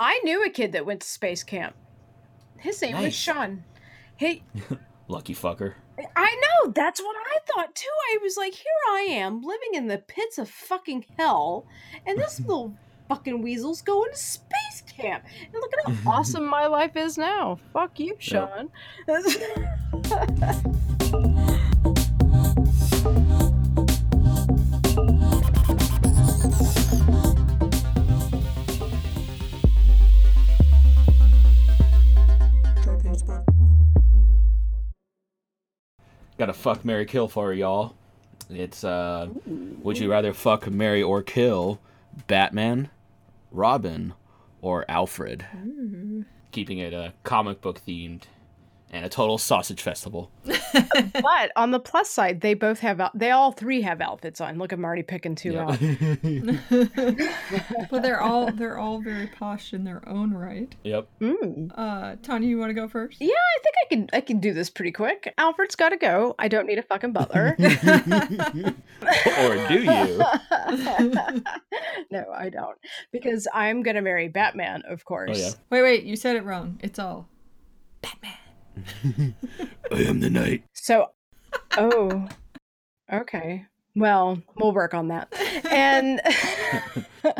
I knew a kid that went to space camp. His name was Sean. He Lucky fucker. I know, that's what I thought too. I was like, here I am living in the pits of fucking hell, and this little fucking weasel's going to space camp. And look at how awesome my life is now. Fuck you, Sean. Got a fuck Mary Kill for y'all. It's uh would you rather fuck Mary or kill Batman, Robin, or Alfred? Keeping it uh, comic book themed and a total sausage festival. but on the plus side, they both have out- they all three have outfits on. Look, I'm already picking two Yeah. out. but they're all they're all very posh in their own right. yep. Mm. Uh, Tanya, you want to go first? Yeah, I think I can I can do this pretty quick. Alfred's got to go. I don't need a fucking butler. or do you? no, I don't. Because I'm going to marry Batman, of course. Oh yeah. Wait, wait, you said it wrong. It's all Batman. I am the knight. So, oh, okay. Well, we'll work on that. And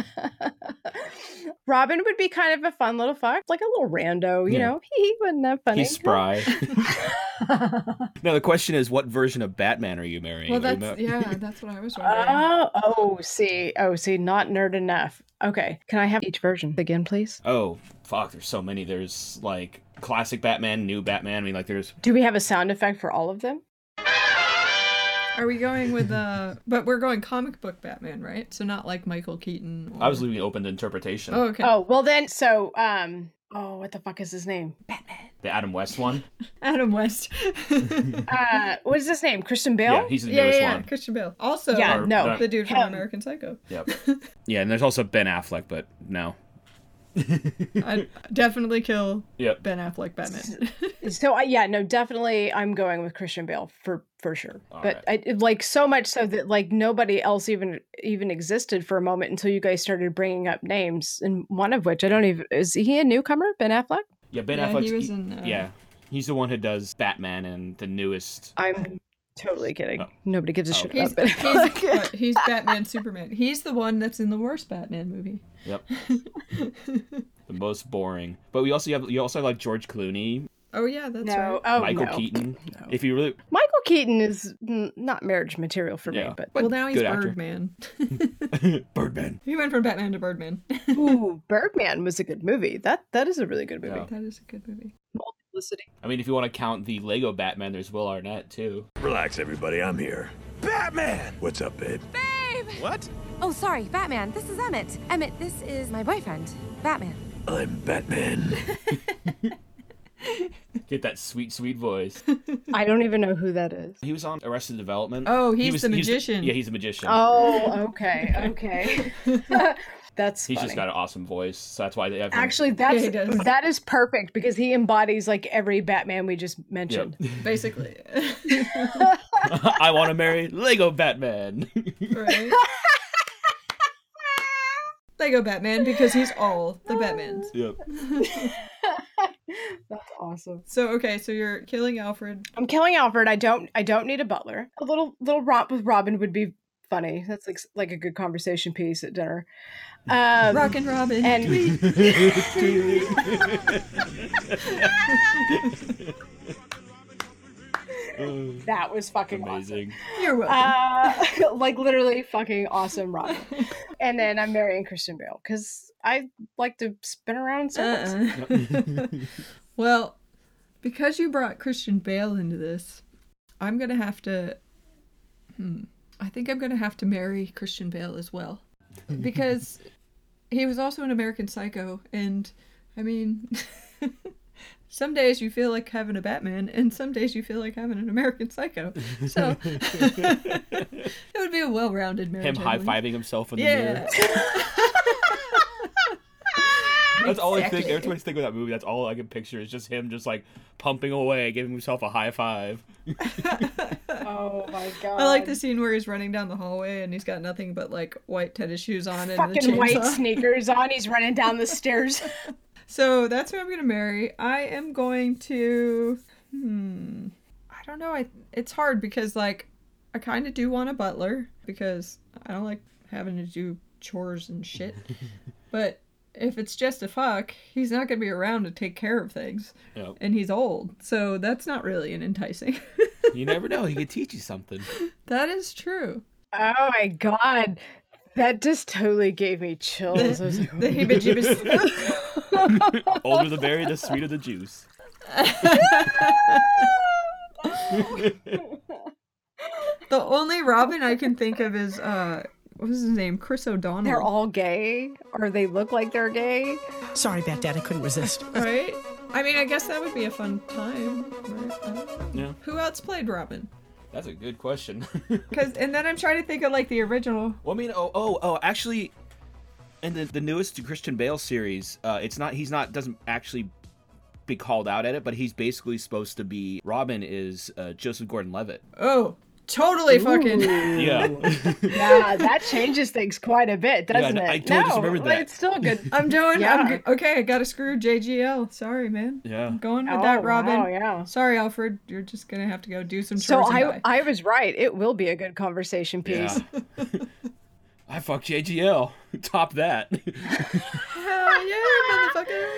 Robin would be kind of a fun little fuck, like a little rando, you Yeah. know. He wouldn't have funny. He's spry. no, the question is, what version of Batman are you marrying? Well, Are you that's yeah, that's what I was wondering. Oh, oh, see, oh, see, not nerd enough. Okay, can I have each version again, please? Oh, fuck, there's so many. There's like classic Batman, new Batman. I mean, like there's Do we have a sound effect for all of them? Are we going with uh? But we're going comic book Batman, right? So not like Michael Keaton. Or... I was leaving it open to interpretation. Oh, okay. Oh, well then, so, um, oh, what the fuck is his name? Batman. The Adam West one. Adam West. Uh, what is his name? Christian Bale? Yeah, he's the yeah, newest yeah, yeah, one. Christian Bale. Also, Yeah, Or no. the- the dude from Him. American Psycho. Yep. Yeah, and there's also Ben Affleck, but no. I'd definitely kill Yep. Ben Affleck Batman. So I yeah, no, definitely I'm going with Christian Bale for for sure. All but I like so much so that like nobody else even even existed for a moment until you guys started bringing up names and one of which I don't even is he a newcomer, Ben Affleck? Yeah, Ben yeah, Affleck. he was in. Uh, yeah, he's the one who does Batman and the newest. I'm totally kidding. Oh. Nobody gives a Oh, shit okay. He's, about Ben he's, Affleck. what, he's Batman Superman. He's the one that's in the worst Batman movie. Yep. the most boring. But we also have you also have like George Clooney, Oh yeah, that's no, right. oh Michael no. Keaton. No. If you really Michael Keaton is not marriage material for Yeah. me, but Well, now he's. Birdman. Birdman. he went from Batman to Birdman. ooh, Birdman was a good movie. That that is a really good movie. Yeah. that is a good movie. Multiplicity. I mean, if you want to count the Lego Batman, there's Will Arnett too. Relax, everybody. I'm here. Batman! What's up, babe? Babe! What? Oh, sorry, Batman. This is Emmett. Emmett, this is my boyfriend, Batman. I'm Batman. Get that sweet, sweet voice. I don't even know who that is. He was on Arrested Development. Oh, He he's was- the magician. yeah, he's a magician. Oh, okay, okay. That's he's funny. just got an awesome voice, so that's why they have him. Actually, that's he does. that is perfect because he embodies like every Batman we just mentioned. Basically. I want to marry Lego Batman. right? Lego Batman because he's all the Batmans. yep. That's awesome. So okay, so you're killing Alfred. I'm killing Alfred. I don't. I don't need a butler. A little little romp with Robin would be funny. That's like like a good conversation piece at dinner. Um, Rock and Robin. and that was fucking awesome. Amazing. you're welcome. Uh, like literally fucking awesome Robin. and then I'm marrying Christian Bale because I like to spin around in circles. Uh-uh. well, because you brought Christian Bale into this, I'm gonna have to. Hmm. I think I'm gonna have to marry Christian Bale as well, because he was also an American Psycho, and I mean. Some days you feel like having a Batman, and some days you feel like having an American Psycho. So it would be a well-rounded marriage. Him high fiving himself in the Yeah. mirror. That's all I think. Exactly. Every time I think of that movie, that's all I can picture is just him just like pumping away, giving himself a high five. Oh my god. I like the scene where he's running down the hallway and he's got nothing but like white tennis shoes on and the fucking white chainsaw. sneakers on. He's running down the stairs. So that's who I'm gonna marry. I am going to. Hmm. I don't know. I. It's hard because like, I kind of do want a butler because I don't like having to do chores and shit. but if it's just a fuck, he's not gonna be around to take care of things, Yep. and he's old. So that's not really an enticing. You never know. He could teach you something. that is true. Oh my god. That just totally gave me chills. I was like, The heebie-jeebies. Older the berry, the sweeter the juice. the only Robin I can think of is uh, what was his name? Chris O'Donnell. they're all gay, or they look like they're gay. Sorry about that. I couldn't resist. right? I mean, I guess that would be a fun time. Right? I don't know. Yeah, Who else played Robin? that's a good question. Because and then I'm trying to think of like the original. Well, I mean, oh, oh, oh, actually, in the the newest Christian Bale series, uh, it's not he's not doesn't actually be called out at it, but he's basically supposed to be Robin is uh, Joseph Gordon-Levitt. Oh, totally fucking. Yeah, Yeah, that changes things quite a bit, doesn't Yeah, it? I totally just no, remembered that. It's still good. I'm doing. Yeah. I'm okay. I got to screw JGL. Sorry, man. yeah. I'm going with Oh, that, Robin. wow, yeah. Sorry, Alfred. You're just gonna have to go do some So I. I was right. It will be a good conversation piece. Yeah. I fuck JGL. Top that. Hell yeah, motherfucker.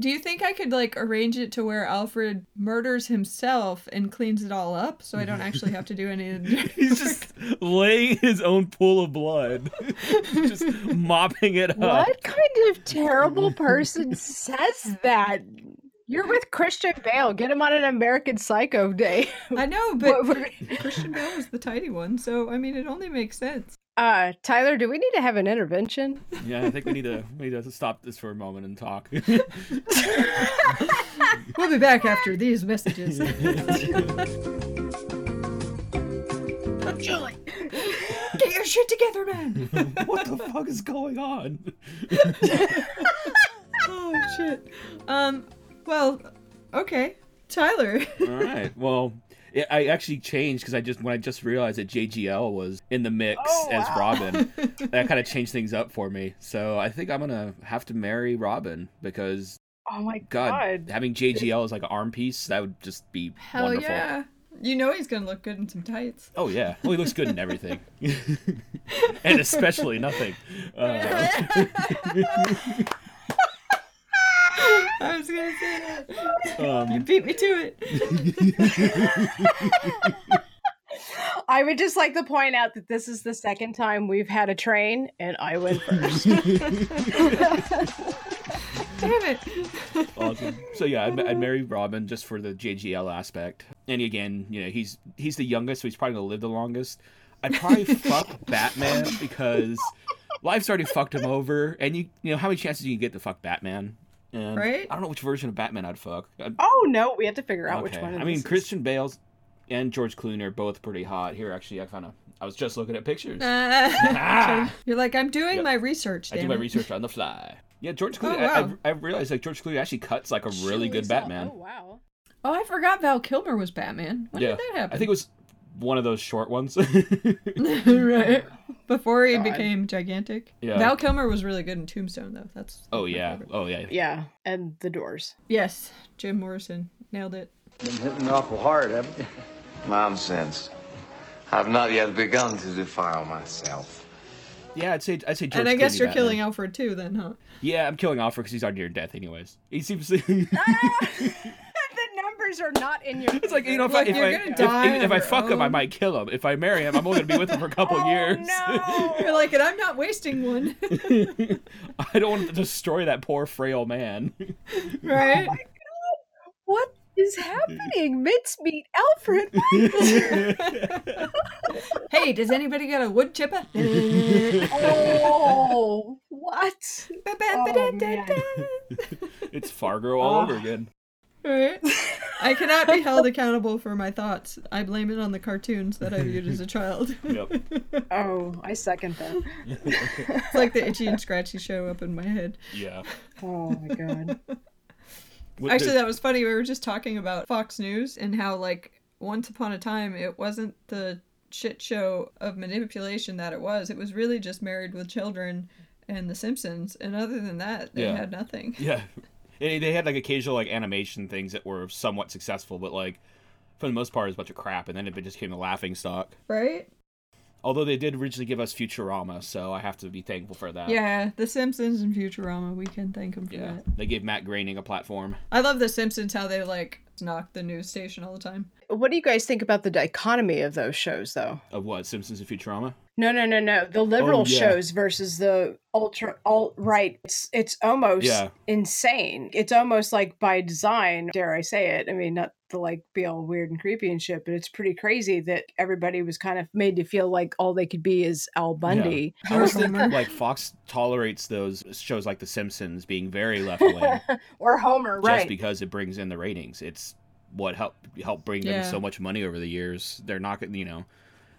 Do you think I could like arrange it to where Alfred murders himself and cleans it all up so I don't actually have to do any He's just laying his own pool of blood, just mopping it up. What kind of terrible person says that? You're with Christian Bale. Get him on an American Psycho day. I know, but Christian Bale was the tidy one, so I mean it only makes sense. Uh, Tyler, do we need to have an intervention? Yeah, I think we need to we need to stop this for a moment and talk. We'll be back after these messages. Julie. Get your shit together, man. what the fuck is going on? oh shit. Um. Well. Okay. Tyler. All right. Well, it, I actually changed because I just when I just realized that JGL was in the mix Oh, as wow. Robin, that kind of changed things up for me. So I think I'm gonna have to marry Robin because Oh my God, god. having JGL as like an arm piece that would just be Hell wonderful. yeah. You know he's gonna look good in some tights. Oh yeah, well he looks good in everything, and especially nothing. Uh, I was gonna say that. um, Beat me to it. I would just like to point out that this is the second time we've had a train, and I went first. Damn it. awesome. So yeah, I'd, I'd marry Robin just for the JGL aspect. And again, you know, he's he's the youngest, so he's probably gonna live the longest. I'd probably fuck Batman because life's already fucked him over, and you you know how many chances do you get to fuck Batman? And Right. I don't know which version of Batman I'd fuck. I'd- oh no, we have to figure out which one. Of I mean, is. Christian Bale's and George Clooney are both pretty hot. Here, actually, I found a. I was just looking at pictures. Ah. You're like, I'm doing Yep. my research. I do damn my research on the fly. Yeah, George Clooney. Oh, I, wow. I, I realized like George Clooney actually cuts like a really good Batman. Oh wow. Oh, I forgot Val Kilmer was Batman. When yeah, did that happen? I think it was one of those short ones. right. Before he God. became gigantic. Yeah. Val Kilmer was really good in Tombstone, though. That's oh yeah, favorite. oh yeah. Yeah, and the doors. Yes, Jim Morrison nailed it. Been hitting awful hard, haven't you? Nonsense. I've not yet begun to defile myself. Yeah, I'd say I'd say George and I guess Clooney you're Batman. killing Alfred too, then, huh? Yeah, I'm killing Alfred because he's already near death anyways. He seems. the numbers are not in your. it's like you know if Look, I if you're I, gonna if, die if, if I your fuck him, I might kill him. If I marry him, I'm only gonna be with him for a couple oh, years. No, You're like, and I'm not wasting one, I don't want to destroy that poor frail man. right? Oh what is happening? Mincemeat, Alfred. hey, does anybody got a wood chipper? oh, what? Oh, man. it's Fargo all over ah. again. Right? I cannot be held accountable for my thoughts. I blame it on the cartoons that I viewed as a child. Yep. Oh, I second that. it's like the itchy and scratchy show up in my head. Yeah. Oh my god. What- Actually, there's- that was funny. We were just talking about Fox News and how like once upon a time it wasn't the shit show of manipulation that it was. It was really just Married with Children and The Simpsons, and other than that, they Yeah. had nothing. Yeah, they, they had like occasional like animation things that were somewhat successful, but like for the most part, it was a bunch of crap, and then it just became the laughing stock. Right? Although they did originally give us Futurama, so I have to be thankful for that. Yeah, The Simpsons and Futurama, we can thank them for yeah. that. They gave Matt Groening a platform. I love The Simpsons how they like knock the news station all the time. What do you guys think about the dichotomy of those shows, though? Of what Simpsons and Futurama? No, no, no, no. The oh, liberal Oh, yeah. shows versus the ultra alt right. It's it's almost Yeah. insane. It's almost like by design, dare I say it. I mean, not to like be all weird and creepy and shit, but it's pretty crazy that everybody was kind of made to feel like all they could be is Al Bundy. I always think like Fox tolerates those shows like The Simpsons being very left wing or Homer, just right? because it brings in the ratings. It's what helped help bring them Yeah. so much money over the years. They're not, gonna- you know,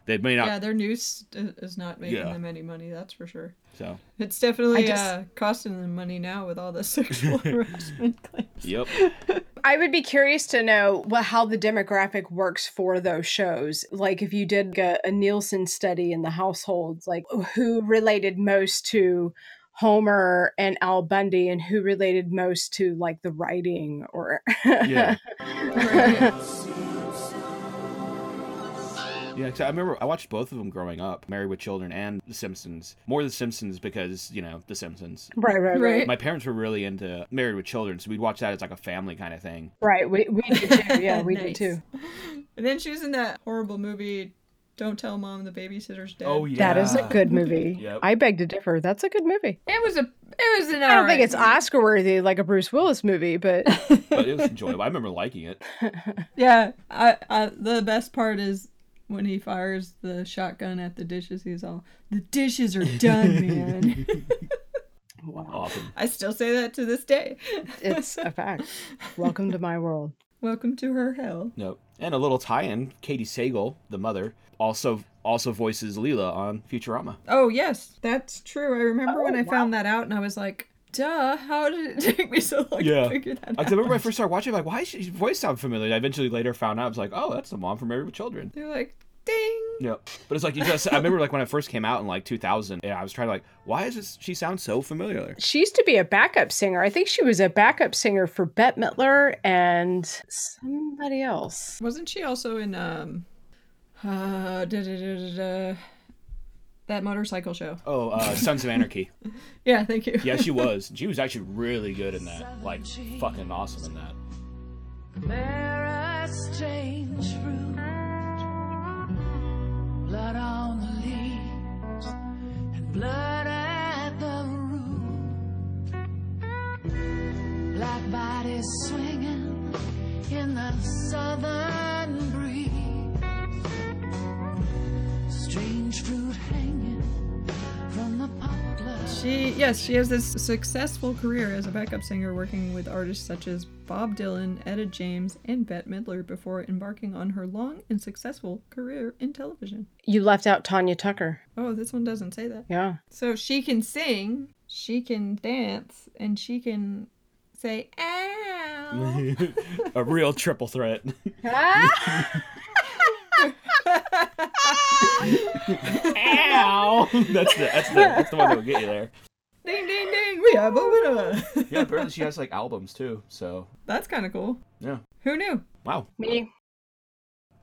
they may not. yeah, their news is not making Yeah. them any money, that's for sure. So, It's definitely just- uh, costing them money now with all the sexual harassment claims. yep. I would be curious to know what how the demographic works for those shows. Like if you did a, a Nielsen study in the households, like who related most to Homer and Al Bundy, and who related most to like the writing or Yeah. Yeah, 'cause I remember I watched both of them growing up, Married with Children and The Simpsons. More The Simpsons because, you know, The Simpsons. right, right, right, Right. My parents were really into Married with Children, so we'd watch that as like a family kind of thing. right. We we did too. Yeah, we did too. And then she was in that horrible movie, Don't Tell Mom the Babysitter's Dead. Oh, yeah. That is a good movie. Yep. I beg to differ. That's a good movie. It was a it was an I don't think it's. Oscar worthy like a Bruce Willis movie, but But it was enjoyable. I remember liking it. Yeah, I, I the best part is when he fires the shotgun at the dishes. He's all, "The dishes are done, man." Awesome. I still say that to this day. it's a fact. Welcome to my world. Welcome to her hell. Nope. And a little tie-in, Katey Sagal, the mother, also also voices Leela on Futurama. Oh yes, that's true. I remember oh, when I found that out, and I was like, "Duh! How did it take me so long Yeah. to figure that out? I remember when I first started watching, I'm like, why does she voice sound familiar? I eventually later found out, I was like, oh, that's the mom from Married with Children. They're like, "Ding!" Yep. But it's like you just, I remember like when I first came out in like 2000, and I was trying to like, why is this, she sound so familiar? She used to be a backup singer. I think she was a backup singer for Bette Midler and somebody else. Wasn't she also in um, uh, da, da, da, da, da, that motorcycle show? Oh, uh, Sons of Anarchy. Yeah, thank you. Yeah, she was. She was actually really good in that. Like, fucking awesome in that. There a strange fruit, blood She yes, she has this successful career as a backup singer working with artists such as Bob Dylan, Etta James, and Bette Midler before embarking on her long and successful career in television. You left out Tanya Tucker. Oh, this one doesn't say that. Yeah. So she can sing, she can dance, and she can say ow. a real triple threat. Ah! Ow! that's the that's the that's the one that will get you there. ding ding ding, we have a winner. Yeah, apparently she has like albums too. So That's kind of cool. yeah, Who knew? wow. Me.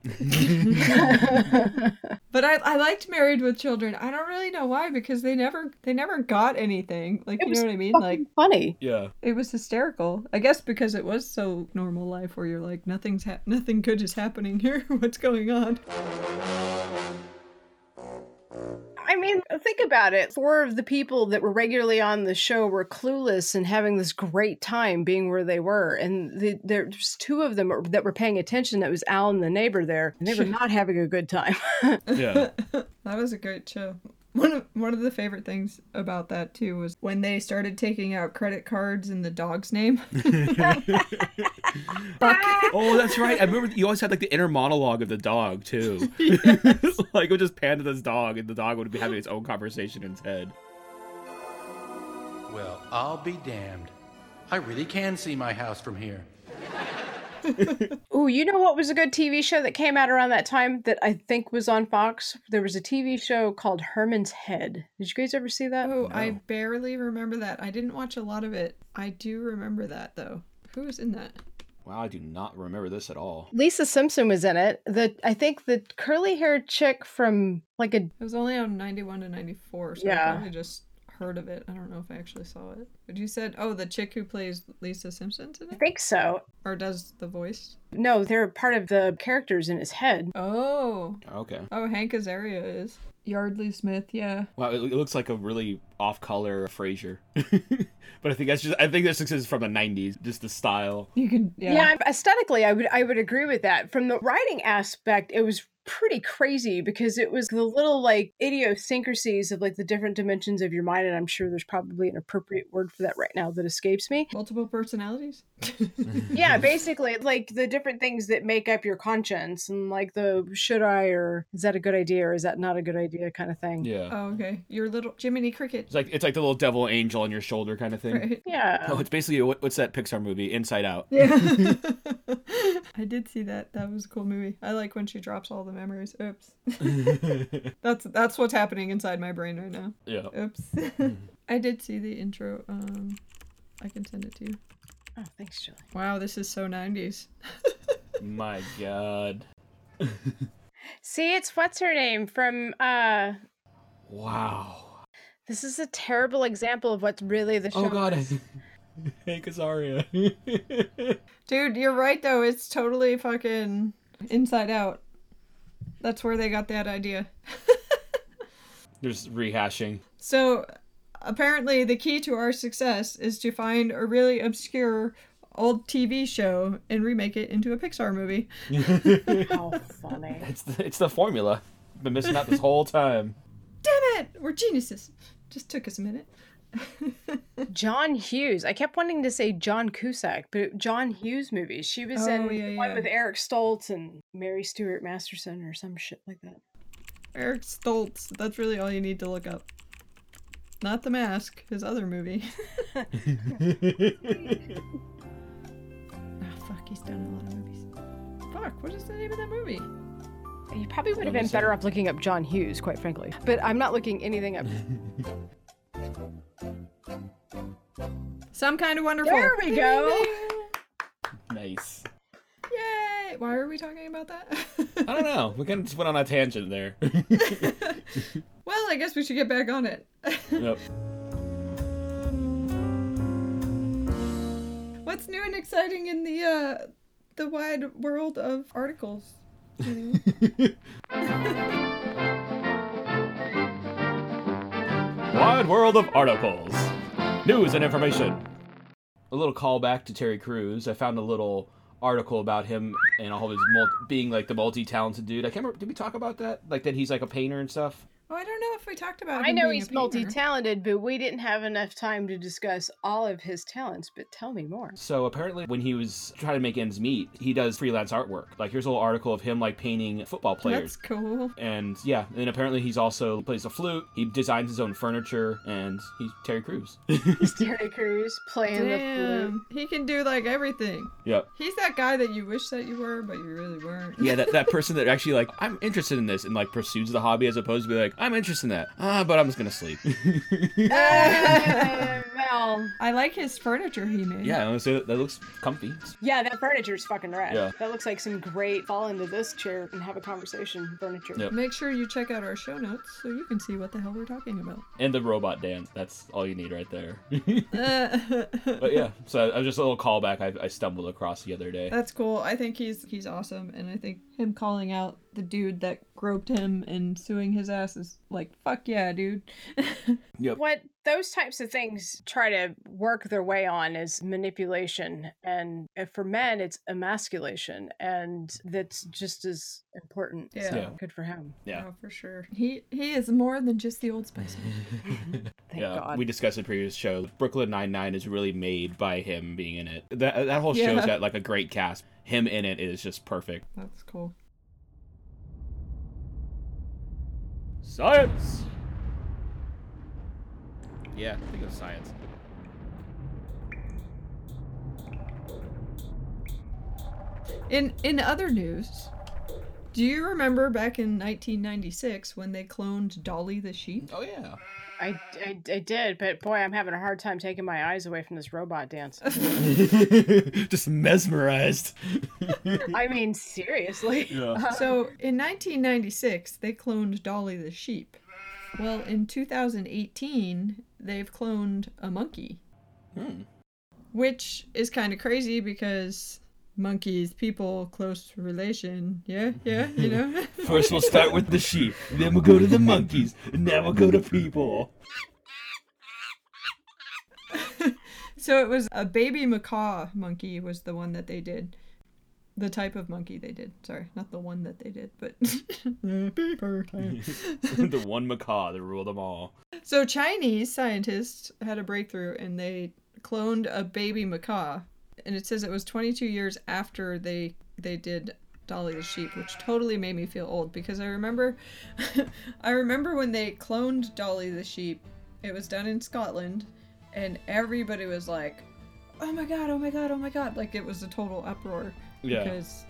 But I, I liked Married with Children. I don't really know why because they never they never got anything. Like It you know what I mean? Like funny. Yeah, it was hysterical. I guess because it was so normal life where you're like nothing's ha- nothing good is happening here. What's going on? I mean, think about it. Four of the people that were regularly on the show were clueless and having this great time being where they were. And the, there's two of them that were paying attention. That was Al and the neighbor there. And they were not having a good time. yeah. That was a great show. One of one of the favorite things about that too was when they started taking out credit cards in the dog's name. Oh, that's right. I remember you always had like the inner monologue of the dog too. like it would just pan to this dog, and the dog would be having its own conversation in its head. Well, I'll be damned. I really can see my house from here. Ooh, you know what was a good TV show that came out around that time that I think was on Fox? There was a TV show called Herman's Head. Did you guys ever see that? Oh, I barely remember that. I didn't watch a lot of it. I do remember that though. Who was in that? Wow, I do not remember this at all. Lisa Simpson was in it. The I think the curly haired chick from like a It was only on 91 to 94, so Yeah. I just heard of it. I don't know if I actually saw it. But you said, oh, the chick who plays Lisa Simpson I think so. Or does the voice? No, they're part of the characters in his head. Oh. Okay. Oh, Hank Azaria is. Yeardley Smith, yeah. Wow, it, it looks like a really off-color Frasier. but I think that's just I think that's just from the '90s, just the style. You can, Yeah. yeah. aesthetically, I would I would agree with that. From the writing aspect, it was pretty crazy because it was the little like idiosyncrasies of like the different dimensions of your mind, and I'm sure there's probably an appropriate word for that right now that escapes me. Multiple personalities? Yeah, basically, like the different things that make up your conscience, and like the should I or is that a good idea or is that not a good idea kind of thing. Yeah. Oh, okay. Your little Jiminy Cricket. It's like it's like the little devil angel on your shoulder kind of thing. Right. Yeah. Oh, it's basically what, what's that Pixar movie, Inside Out? Yeah. I did see that. That was a cool movie. I like when she drops all the memories. Oops. that's that's what's happening inside my brain right now. Yeah. Oops. I did see the intro. Um I can send it to you. Oh, thanks, Julie. Wow, this is so 90s. My God. See, it's what's her name from uh Wow. this is a terrible example of what's really the show. Oh God. is. Hank Azaria. Dude, you're right though. It's totally fucking inside out. That's where they got that idea. There's rehashing. So, apparently, the key to our success is to find a really obscure old TV show and remake it into a Pixar movie. How funny. It's the, it's the formula. Been missing out this whole time. Damn it! We're geniuses. Just took us a minute. John Hughes. I kept wanting to say John Cusack, but John Hughes movies. She was Oh, in yeah, one yeah. with Eric Stoltz and Mary Stuart Masterson or some shit like that. Eric Stoltz. That's really all you need to look up. Not The Mask, his other movie. Ah, fuck, he's done a lot of movies. Fuck, what is the name of that movie? You probably would have been better off looking up John Hughes, quite frankly. But I'm not looking anything up. Some kind of wonderful. There we go. Nice. Yay! Why are we talking about that? I don't know. We kind of just went on a tangent there. well, I guess we should get back on it. yep. What's new and exciting in the uh the wide world of articles? Wide world of articles, news and information. A little callback to Terry Crews. I found a little article about him and all of his mul- being like the multi-talented dude. I can't remember. Did we talk about that? Like that he's like a painter and stuff. Oh, I don't know if we talked about. It. I know being he's a multi-talented, but we didn't have enough time to discuss all of his talents. But tell me more. So apparently, when he was trying to make ends meet, he does freelance artwork. Like here's a little article of him like painting football players. That's cool. And yeah, and apparently he's also plays the flute. He designs his own furniture, and he's Terry Crews. He's Terry Crews playing the flute. Damn, he can do like everything. yep. He's that guy that you wish that you were, but you really weren't. Yeah, that, that person that actually like I'm interested in this and like pursues the hobby as opposed to be like I'm interested in that. Ah, but I'm just gonna sleep. Uh, well, I like his furniture he made. yeah, honestly, that, that looks comfy. yeah, that furniture's fucking rad. Yeah. That looks like some great fall into this chair and have a conversation furniture. Yep. Make sure you check out our show notes so you can see what the hell we're talking about. And the robot dance. That's all you need right there. Uh, but yeah, so I was just a little callback I, I stumbled across the other day. That's cool. I think he's he's awesome, and I think him calling out the dude that groped him and suing his ass is like, fuck yeah, dude. Yep. What those types of things try to work their way on is manipulation. And uh, for men, it's emasculation. And that's just as important. Yeah. So Yeah. good for him. Yeah. Oh, for sure. He he is more than just the Old Spice. Thank yeah, God. we discussed in previous show. Brooklyn Nine Nine is really made by him being in it. That that whole show's Yeah. got like a great cast. Him in it is just perfect. That's cool. Science. Yeah, think of science. In in other news, do you remember back in 1996 when they cloned Dolly the sheep? Oh yeah. I, I, I did, but boy, I'm having a hard time taking my eyes away from this robot dance. Just mesmerized. I mean, seriously. Yeah. So in 1996, they cloned Dolly the sheep. Well, in 2018, they've cloned a monkey. Hmm. Which is kind of crazy because monkeys, people, close relation. Yeah, yeah, you know? First, we'll start with the sheep, then we'll go to the monkeys, and then we'll go to people. so it was a baby macaque monkey was the one that they did. The type of monkey they did. Sorry, not the one that they did, but the one macaque that ruled them all. So Chinese scientists had a breakthrough and they cloned a baby macaque, and it says it was 22 years after they they did Dolly the sheep, which totally made me feel old because I remember I remember when they cloned Dolly the sheep. It was done in Scotland, and everybody was like, "Oh my god! Oh my god! Oh my god!" Like it was a total uproar Yeah. because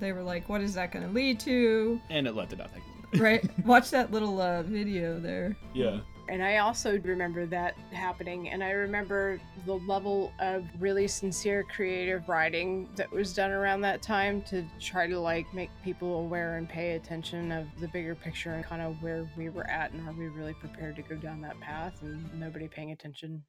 they were like, "What is that going to lead to?" And it led to nothing. Right? Watch that little uh, video there. Yeah. And I also remember that happening, and I remember the level of really sincere creative writing that was done around that time to try to like make people aware and pay attention of the bigger picture and kind of where we were at and are we really prepared to go down that path and nobody paying attention.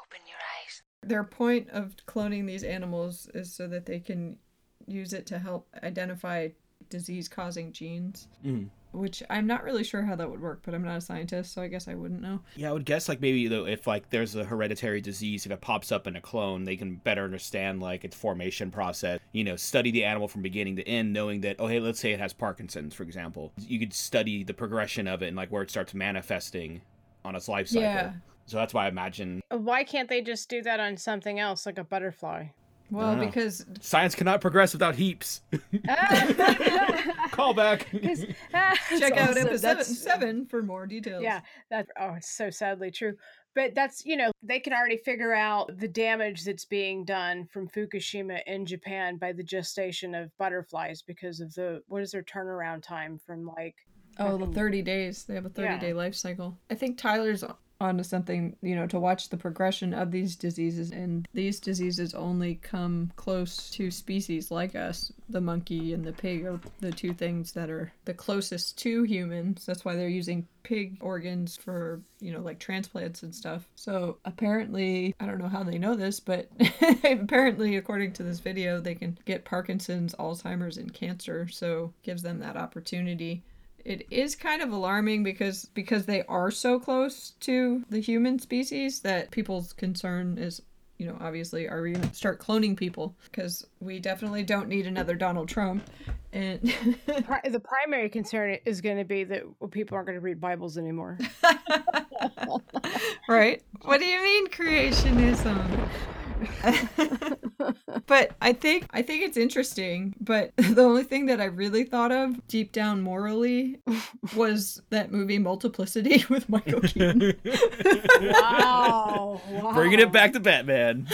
Open your eyes. Their point of cloning these animals is so that they can use it to help identify disease causing genes. Mhm. Which I'm not really sure how that would work, but I'm not a scientist, so I guess I wouldn't know. Yeah, I would guess like maybe though if like there's a hereditary disease, if it pops up in a clone, they can better understand like its formation process. You know, study the animal from beginning to end, knowing that oh hey, let's say it has Parkinson's, for example. You could study the progression of it and like where it starts manifesting on its life cycle. Yeah. So that's why I imagine Why can't they just do that on something else like a butterfly? Well, know. because science cannot progress without heaps. Ah. Call back. Ah, check out awesome. episode That's- seven for more details. Yeah, that oh, it's so sadly true. But that's you know they can already figure out the damage that's being done from Fukushima in Japan by the gestation of butterflies because of the what is their turnaround time from like Oh, the 30 days. They have a 30 Yeah. day life cycle. I think Tyler's onto something, you know, to watch the progression of these diseases. And these diseases only come close to species like us. The monkey and the pig are the two things that are the closest to humans. That's why they're using pig organs for, you know, like transplants and stuff. So apparently, I don't know how they know this, but apparently, according to this video, they can get Parkinson's, Alzheimer's, and cancer. So gives them that opportunity it is kind of alarming because because they are so close to the human species that people's concern is you know obviously are we going to start cloning people? Because we definitely don't need another donald trump. And the primary concern is going to be that people aren't going to read Bibles anymore. right? What do you mean creationism but i think i think it's interesting but the only thing that i really thought of deep down morally was that movie multiplicity with michael keaton wow, wow. Bringing it back to Batman.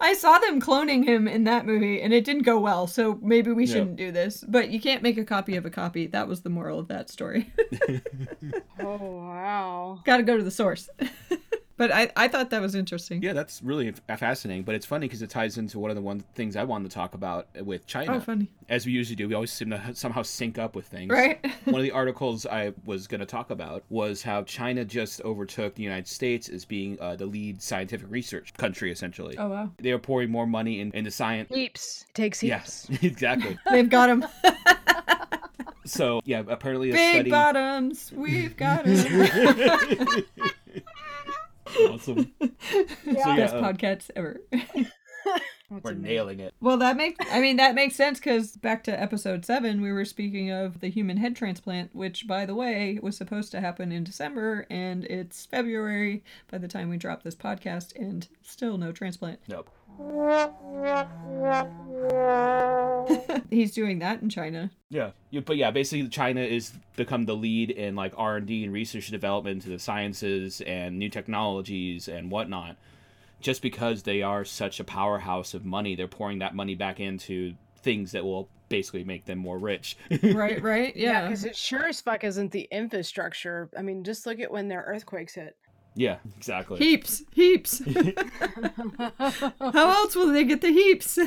I saw them cloning him in that movie and it didn't go well, so maybe we shouldn't do this. But you can't make a copy of a copy. That was the moral of that story. Oh wow. Gotta go to the source. But I, I thought that was interesting. Yeah, that's really fascinating. But it's funny because it ties into one of the one things I wanted to talk about with China. Oh, funny. As we usually do, we always seem to somehow sync up with things. Right. one of the articles I was going to talk about was how China just overtook the United States as being uh, the lead scientific research country, essentially. Oh, wow. They are pouring more money in, into science. Heaps. Takes heaps. Yes, exactly. They've got them. So, yeah, apparently a Big study. bottoms. We've got him. Awesome. yeah, Best um, podcast ever. We're nailing it. Well, that makes I mean that makes sense because back to episode seven, we were speaking of the human head transplant, which, by the way, was supposed to happen in December, and it's February by the time we drop this podcast, and still no transplant. Nope. He's doing that in China. Yeah. yeah, but yeah, basically China is become the lead in like R and D and research and development to the sciences and new technologies and whatnot. just because they are such a powerhouse of money, they're pouring that money back into things that will basically make them more rich. right, right, Yeah, yeah. because it sure as fuck isn't the infrastructure. I mean, just look at when their earthquakes hit. Yeah, exactly. Heaps, heaps. How else will they get the heaps?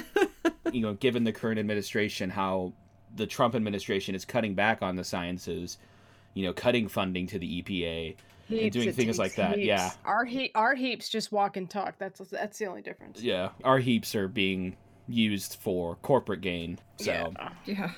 you know, given the current administration, how the Trump administration is cutting back on the sciences, you know, cutting funding to the EPA and doing things like that. heaps. Yeah. our he- our heaps just walk and talk. That's that's the only difference. Yeah. Our heaps are being used for corporate gain. So Yeah. yeah.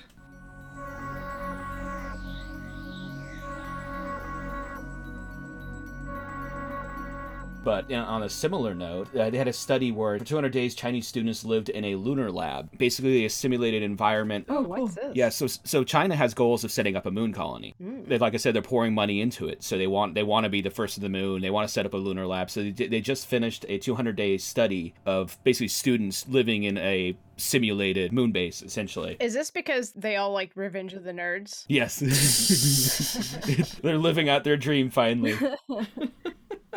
But you know, on a similar note, uh, they had a study where for 200 days Chinese students lived in a lunar lab, basically a simulated environment. Oh, what's this? Yeah, so so China has goals of setting up a moon colony. They, like I said, they're pouring money into it. So they want they want to be the first to the moon. They want to set up a lunar lab. So they, they just finished a 200 day study of basically students living in a simulated moon base, essentially. Is this because they all like Revenge of the Nerds? Yes, they're living out their dream finally.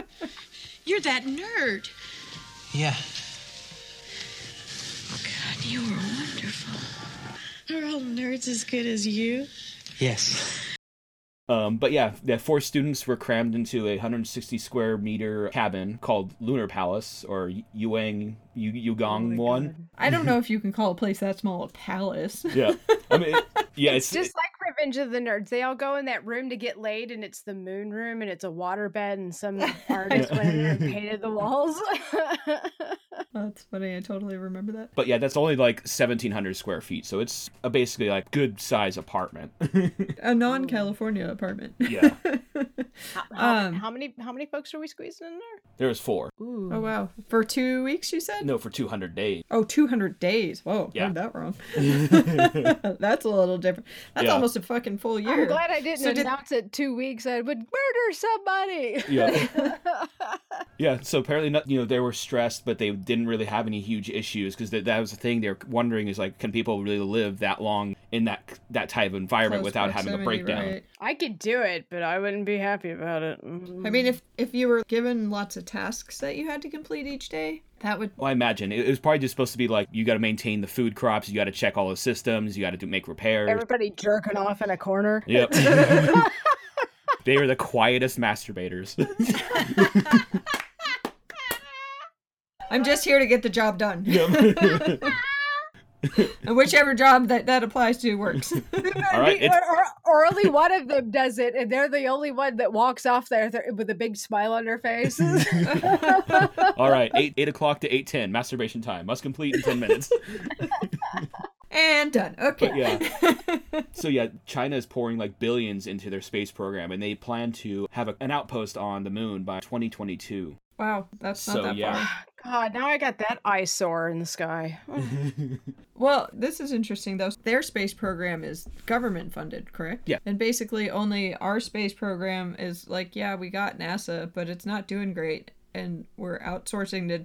You're that nerd. Yeah. God, you are wonderful. Are all nerds as good as you? Yes. Um, but yeah, the four students were crammed into a 160 square meter cabin called Lunar Palace or Yuang Yu, Yugong one. I don't know if you can call a place that small a palace. Yeah, I mean, yeah, it's, Just like Revenge of the Nerds, they all go in that room to get laid, and it's the moon room, and it's a water bed, and some artist went in there and painted the walls. That's funny. I totally remember that. but yeah, that's only like 1,700 square feet, so it's a basically like good size apartment. A non-California apartment. yeah, how, Um, how many how many folks are we squeezing in there? there was four. Ooh. Oh wow. For two weeks, you said? No, for 200 days. Oh, 200 days. Whoa, Yeah. heard that wrong. That's a little different. That's Yeah. almost a fucking full year. I'm glad I didn't So did- announce it two weeks. I would murder somebody. Yeah. Yeah, so apparently, not, you know, they were stressed, but they didn't really have any huge issues because that, that was the thing they're wondering is like, can people really live that long in that that type of environment Close without having a breakdown? right. I could do it, but I wouldn't be happy about it. Mm. I mean, if if you were given lots of tasks that you had to complete each day, that would. Well, I imagine it, it was probably just supposed to be like you got to maintain the food crops, you got to check all the systems, you got to do make repairs. everybody jerking off in a corner. Yep. they were the quietest masturbators. I'm just here to get the job done. Yep. and whichever job that that applies to works. all right, it's, or, or, or only one of them does it, and they're the only one that walks off there th- with a big smile on their face. all right. Eight eight o'clock to eight ten. Masturbation time must complete in ten minutes. and done. Okay. But yeah. so yeah, China is pouring like billions into their space program, and they plan to have a, an outpost on the moon by 2022. Wow, that's not So, that yeah. far. God, now I got that eyesore in the sky. Well, this is interesting though. Their space program is government funded, correct? Yeah. And basically, only our space program is like, yeah, we got NASA, but it's not doing great, and we're outsourcing to Yeah,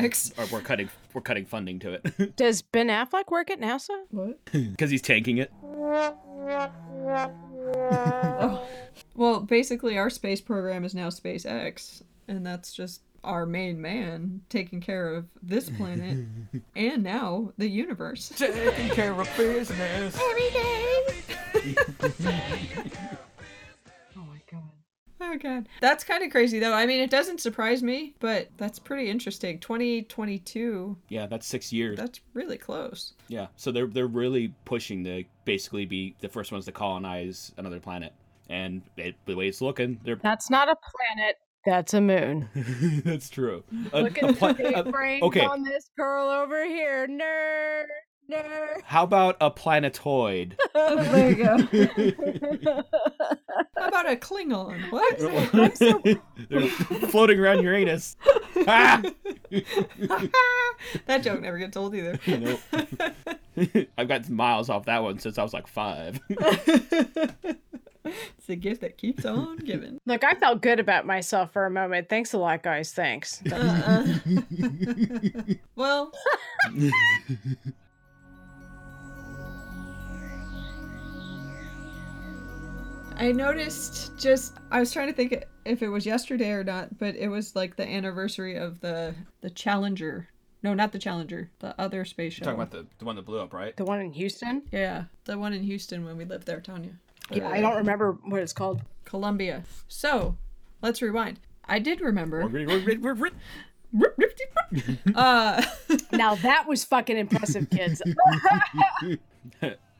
SpaceX. or we're cutting we're cutting funding to it Does Ben Affleck work at NASA? What? because he's tanking it. Oh. Well, basically, our space program is now SpaceX, and that's just our main man taking care of this planet and now the universe. Taking care of business. Every day. Oh my god. Oh god. That's kind of crazy though. I mean, it doesn't surprise me, but that's pretty interesting. 2022. Yeah, that's six years. That's really close. Yeah, so they're they're really pushing to basically be the first ones to colonize another planet, and it, the way it's looking, they're That's not a planet. That's a moon. that's true. A- Look at pla- the big brains okay. on this girl over here. Nerd. Nerd. How about a planetoid? there you go. How about a Klingon? What? They're floating around Uranus. Ah! that joke never gets old either. Nope. I've got miles off that one since I was like five. It's a gift that keeps on giving. Look, I felt good about myself for a moment. Thanks a lot, guys. Thanks. Uh-uh. well, I noticed just I was trying to think if it was yesterday or not, but it was like the anniversary of the the Challenger. No, not the Challenger, the other space shuttle. Talking about the, the one that blew up, right? The one in Houston? yeah, the one in Houston when we lived there, Tanya. Yeah, I don't remember what it's called. Columbia. So, let's rewind. I did remember. uh, Now that was fucking impressive, kids.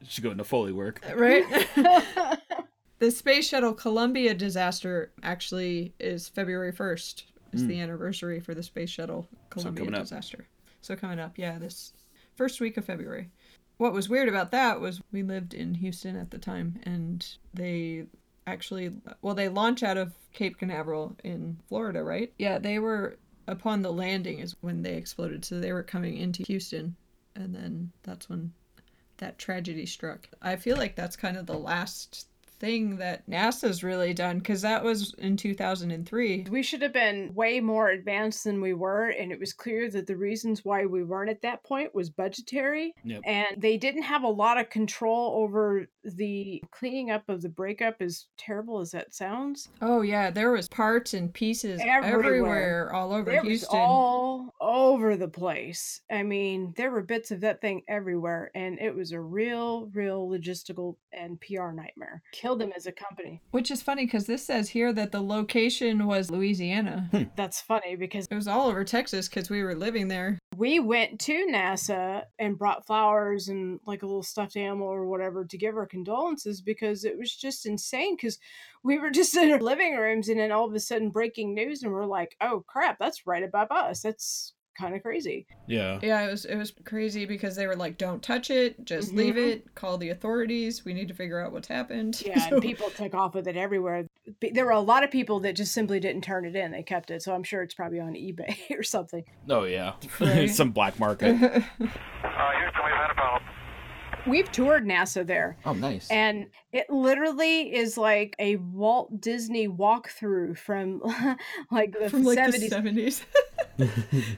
Should go into Foley work. right? the space shuttle Columbia disaster actually is February 1st. Is the anniversary for the space shuttle Columbia coming up. disaster. So coming up, yeah, this first week of February. What was weird about that was we lived in Houston at the time and they actually well they launch out of Cape Canaveral in Florida, right? Yeah, they were upon the landing is when they exploded. So they were coming into Houston and then that's when that tragedy struck. I feel like that's kind of the last thing that NASA's really done because that was in 2003. we should have been way more advanced than we were, and it was clear that the reasons why we weren't at that point was budgetary. Yep. And they didn't have a lot of control over the cleaning up of the breakup, as terrible as that sounds. Oh yeah, there was parts and pieces Everywhere. everywhere, all over There was Houston. all over the place. I mean, there were bits of that thing everywhere, and it was a real, real logistical and PR nightmare. Killed them as a company. Which is funny because this says here that the location was Louisiana. Hmm. That's funny because It was all over Texas because we were living there. we went to NASA and brought flowers and like a little stuffed animal or whatever to give our condolences because it was just insane because we were just in our living rooms and then all of a sudden breaking news and we're like, oh crap, that's right above us. That's kind of crazy. Yeah. Yeah, it was it was crazy because they were like, "Don't touch it, just leave Mhm. it. Call the authorities. We need to figure out what's happened." Yeah, So- and people took off with it everywhere. There were a lot of people that just simply didn't turn it in. They kept it. So I'm sure it's probably on eBay or something. Oh yeah. Right. Some black market. We've toured NASA there. oh, nice. And it literally is like a Walt Disney walkthrough from like the from like 70s. the seventies.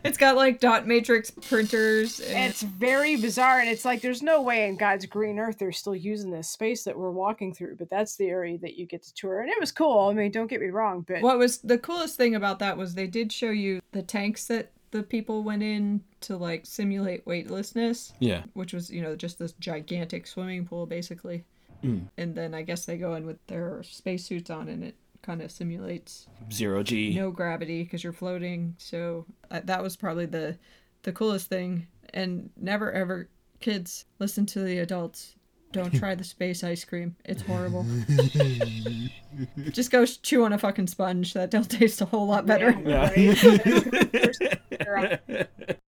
it's got like dot matrix printers. And It's very bizarre, and it's like there's no way in God's green earth they're still using this space that we're walking through, but that's the area that you get to tour, and it was cool. I mean, don't get me wrong, but what was the coolest thing about that was they did show you the tanks that the people went in to like simulate weightlessness, yeah. which was you know just this gigantic swimming pool basically. Mm. And then I guess they go in with their spacesuits on, and it kind of simulates Zero G. no gravity because you're floating. So uh, that was probably the the coolest thing. And never ever, kids, listen to the adults. Don't try the space ice cream. It's horrible. Just go chew on a fucking sponge. That'll taste a whole lot better.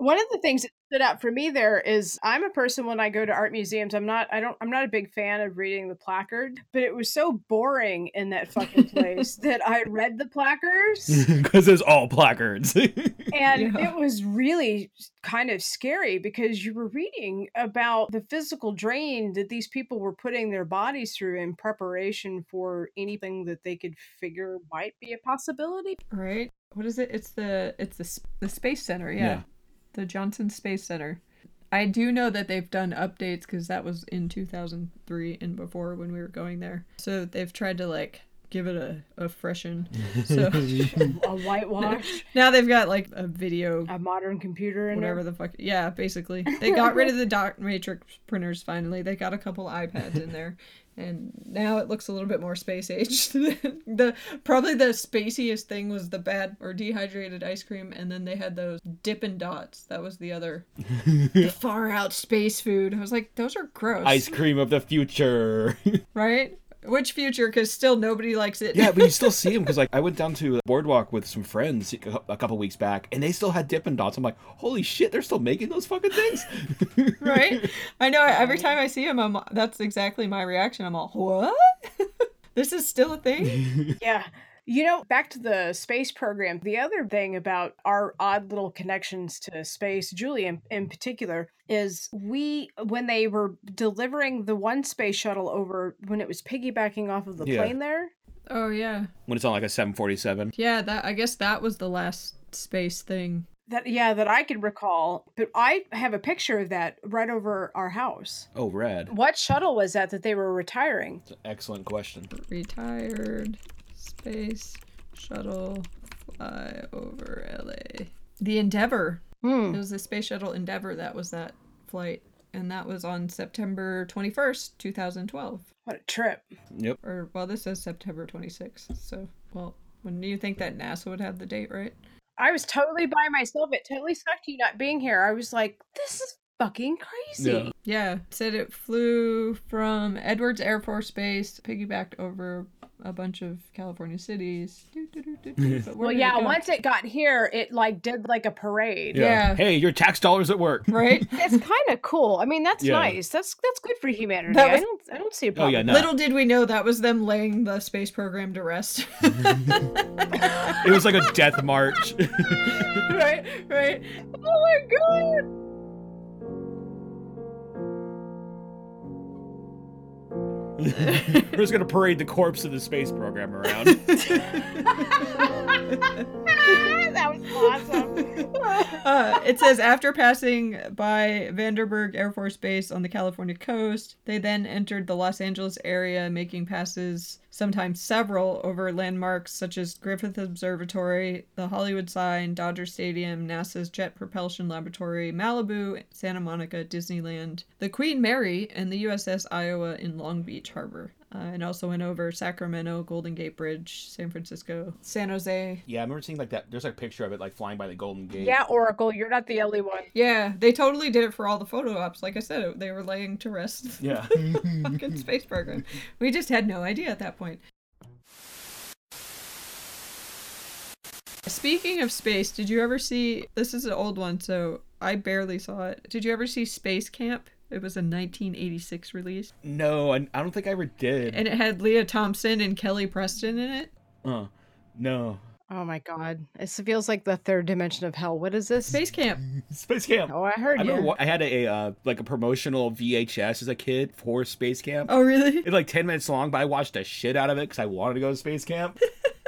one of the things that stood out for me there is I'm a person when I go to art museums, I'm not I don't I'm not a big fan of reading the placard, but it was so boring in that fucking place that I read the placards Because there's all placards. and Yeah. it was really kind of scary because you were reading about the physical drain that these people were putting their bodies through in preparation for anything that they could figure might be a possibility. Right? What is it? It's the it's the the space center. Yeah, Yeah. The Johnson Space Center. I do know that they've done updates because that was in 2003 and before when we were going there. So they've tried to like give it a, a freshen. So A whitewash, now they've got like a video, a modern computer in whatever there. the fuck. Yeah, basically. They got rid of the dot matrix printers finally. They got a couple iPads in there. And now it looks a little bit more space aged. the probably the spaciest thing was the bad or dehydrated ice cream, and then they had those Dippin' Dots. That was the other the far out space food. I was like, those are gross, Ice cream of the future. right? Which future? Because still nobody likes it. yeah, but you still see them because like I went down to Boardwalk with some friends a couple weeks back, and they still had Dippin' Dots. I'm like, holy shit, they're still making those fucking things. right? I know. Every time I see them, I'm that's exactly my reaction. I'm all, what? this is still a thing? Yeah. You know, back to the space program, the other thing about our odd little connections to space, Julie in, in particular, is we, when they were delivering the one space shuttle over, when it was piggybacking off of the Yeah. plane there, Oh yeah, when it's on like a 747. yeah. That I guess that was the last space thing. that yeah that I could recall, but I have a picture of that right over our house. Oh, rad. What shuttle was that that they were retiring? It's an excellent question. Retired space shuttle fly over LA. The Endeavor. Hmm. It was the space shuttle Endeavor that was that flight. And that was on September 21st, 2012. What a trip! Yep. Or, well, this says September 26th. So, well, when do you think that NASA would have the date, right? I was totally by myself. It totally sucked you not being here. I was like, this is fucking crazy. Yeah. Yeah, said it flew from Edwards Air Force Base, piggybacked over a bunch of California cities. Well, did it yeah. Once it got here, it like did like a parade. Yeah. Hey, your tax dollars at work. right? It's kind of cool. I mean, that's Yeah. nice. That's that's good for humanity. That I don't I don't see a oh, problem. Oh problem. yeah, no. Little did we know that was them laying the space program to rest. It was like a death march. right, right. Oh my god. We're just gonna parade the corpse of the space program around. that was awesome. Uh, it says after passing by Vandenberg Air Force Base on the California coast, they then entered the Los Angeles area, making passes, sometimes several, over landmarks such as Griffith Observatory, the Hollywood sign, Dodger Stadium, NASA's Jet Propulsion Laboratory, Malibu, Santa Monica, Disneyland, the Queen Mary, and the USS Iowa in Long Beach Harbor. Uh, and also went over Sacramento, Golden Gate Bridge, San Francisco, San Jose, yeah, I remember seeing like that. There's like a picture of it like flying by the Golden Gate. yeah, Oracle, you're not the only one. Yeah, they totally did it for all the photo ops. Like I said, they were laying to rest Yeah. fucking space program. We just had no idea at that point. Speaking of space, did you ever see? This is an old one, so I barely saw it. Did you ever see Space Camp? It was a 1986 release, no, I, I don't think I ever did. and it had Lea Thompson and Kelly Preston in it. uh, no. Oh my god. this feels like the third dimension of hell. What is this? Space Camp. Space Camp. Oh, I I heard remember you. wa- I had a uh, like a promotional VHS as a kid for Space Camp. Oh, really? It's like ten minutes long, but I watched the shit out of it because I wanted to go to Space Camp,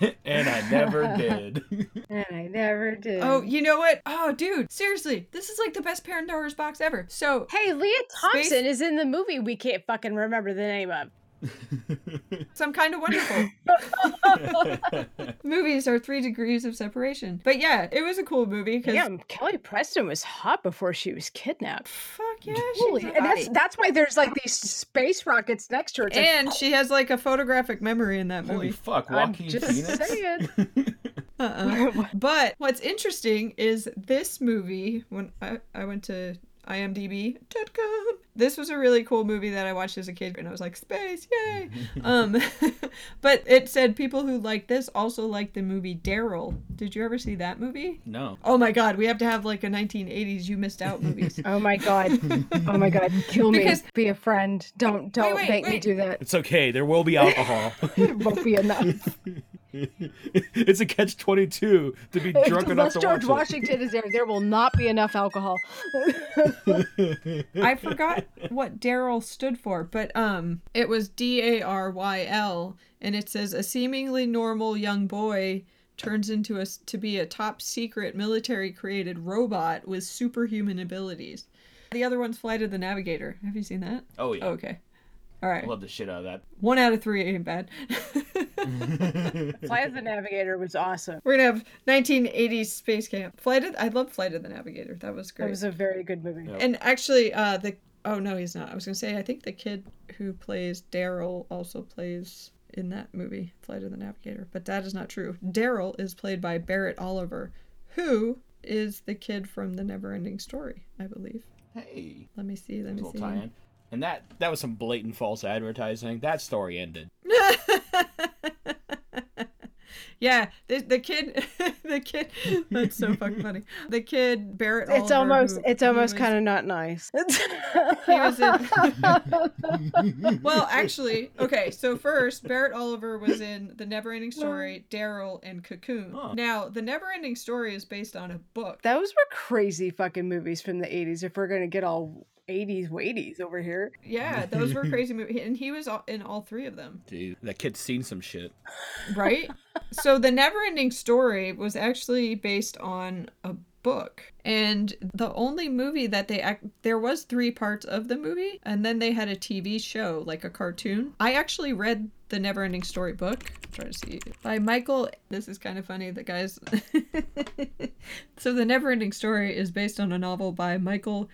and I never did. And I never did. Oh, you know what? Oh, dude, seriously, this is like the best Parent Pandora's box ever. So Hey, Lea Thompson Space- is in the movie we can't fucking remember the name of. some kind of wonderful. Movies are three degrees of separation. But yeah, it was a cool movie because Damn, Kelly Preston was hot before she was kidnapped. fuck yeah, Holy, she's a and that's that's why there's like these space rockets next to her. It's like, and she has like a photographic memory in that Holy movie. fuck, I'm Joaquin just Phoenix. saying. Uh-uh. but what's interesting is this movie. When I, I went to imdb.com this was a really cool movie that i watched as a kid and i was like space yay um but it said people who like this also like the movie daryl did you ever see that movie No. oh my god we have to have like a 1980s you missed out movies Oh my god. Oh my god. Kill me. Because- Be a friend. Don't don't wait, make me do that. It's okay. There will be alcohol. It won't be enough. it's a catch twenty two to be drunk enough Unless to George watch it. Washington is there, there will not be enough alcohol. I forgot what Daryl stood for, but um, it was D A R Y L, and it says a seemingly normal young boy turns into a s- to be a top secret military created robot with superhuman abilities. The other one's Flight of the Navigator. Have you seen that? Oh yeah. Okay. All right. I love the shit out of that. One out of three ain't bad. Flight of the Navigator was awesome. We're gonna have 1980s space camp. Flight of I love Flight of the Navigator. That was great. It was a very good movie. And actually, uh, the oh no, he's not. I was gonna say I think the kid who plays Daryl also plays in that movie, Flight of the Navigator, but that is not true. Daryl is played by Barrett Oliver, who is the kid from the Neverending Story, I believe. Hey, Let me see. Let me little see. Tie-in. And that that was some blatant false advertising. That story ended. yeah, the, the kid, the kid. That's so fucking funny. The kid Barrett. It's Oliver, almost who- it's almost was- kind of not nice. He was in. well, actually, okay. So first, Barrett Oliver was in The Neverending Story, Daryl, and Cocoon. Huh. Now, The Neverending Story is based on a book. Those were crazy fucking movies from the 80s if we're going to get all 80s weighties over here. Yeah, those were crazy movies, and he was all- in all three of them. Dude, that kid's seen some shit. right? so the Neverending Story was actually based on a book, and the only movie that they act there was three parts of the movie, and then they had a TV show like a cartoon. I actually read the Neverending Story book. Try to see by Michael. This is kind of funny. The guys. so the Neverending Story is based on a novel by Michael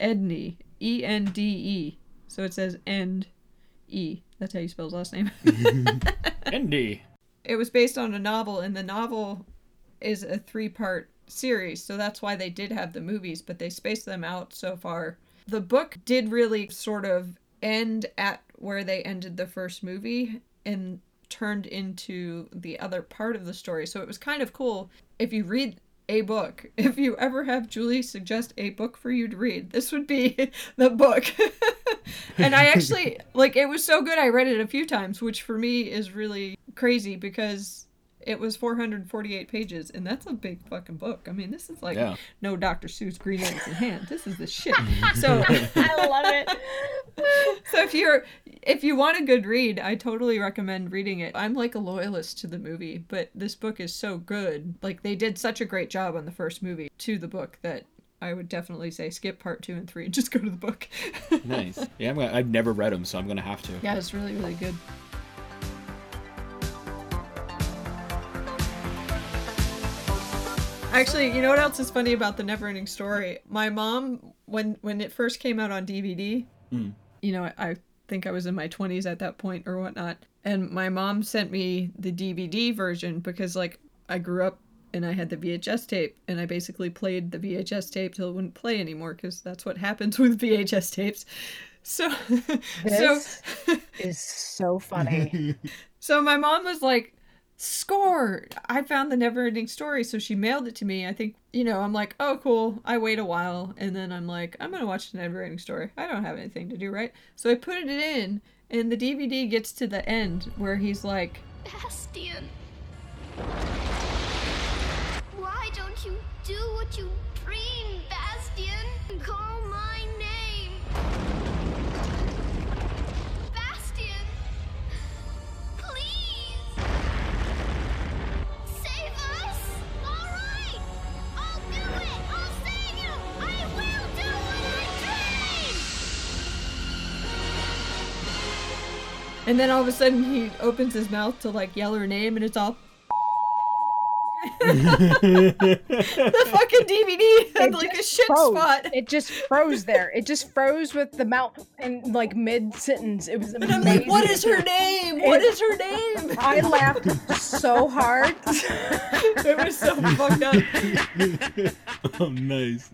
Edney. E N D E. So it says end E. That's how you spell his last name. Indy. it was based on a novel and the novel is a three part series so that's why they did have the movies but they spaced them out so far the book did really sort of end at where they ended the first movie and turned into the other part of the story so it was kind of cool if you read a book. If you ever have julie suggest a book for you to read this would be the book. And I actually like it was so good I read it a few times, which for me is really crazy because it was 448 pages and that's a big fucking book. I mean, this is like Yeah. no Dr. Seuss Green Eggs and Ham. This is the shit. So I love it. so if you're if you want a good read, I totally recommend reading it. I'm like a loyalist to the movie, but this book is so good. Like they did such a great job on the first movie to the book that I would definitely say skip part 2 and 3 and just go to the book. Nice. Yeah, I'm gonna, I've never read them, so I'm gonna have to. yeah, it's really really good. Actually, you know what else is funny about the Neverending Story? My mom, when when it first came out on DVD, Mm. you know, I think I was in my twenties at that point or whatnot, and my mom sent me the DVD version because like I grew up and I had the VHS tape, and I basically played the VHS tape till it wouldn't play anymore because that's what happens with VHS tapes. So, so is so funny. so my mom was like, "Score! I found the never-ending story." So she mailed it to me. I think you know. I'm like, "Oh, cool." I wait a while, and then I'm like, "I'm gonna watch the never-ending story." I don't have anything to do, right? So I put it in, and the DVD gets to the end where he's like, Bastian. Why don't you do what you dream, Bastian? Call my name. And then all of a sudden he opens his mouth to like yell her name, and it's all. the fucking DVD had It like a just shit froze. spot. It just froze there. It just froze with the mouth and like mid sentence. It was amazing. And I'm like, what is her name? What is her name? I laughed so hard. it was so fucked up. oh, nice.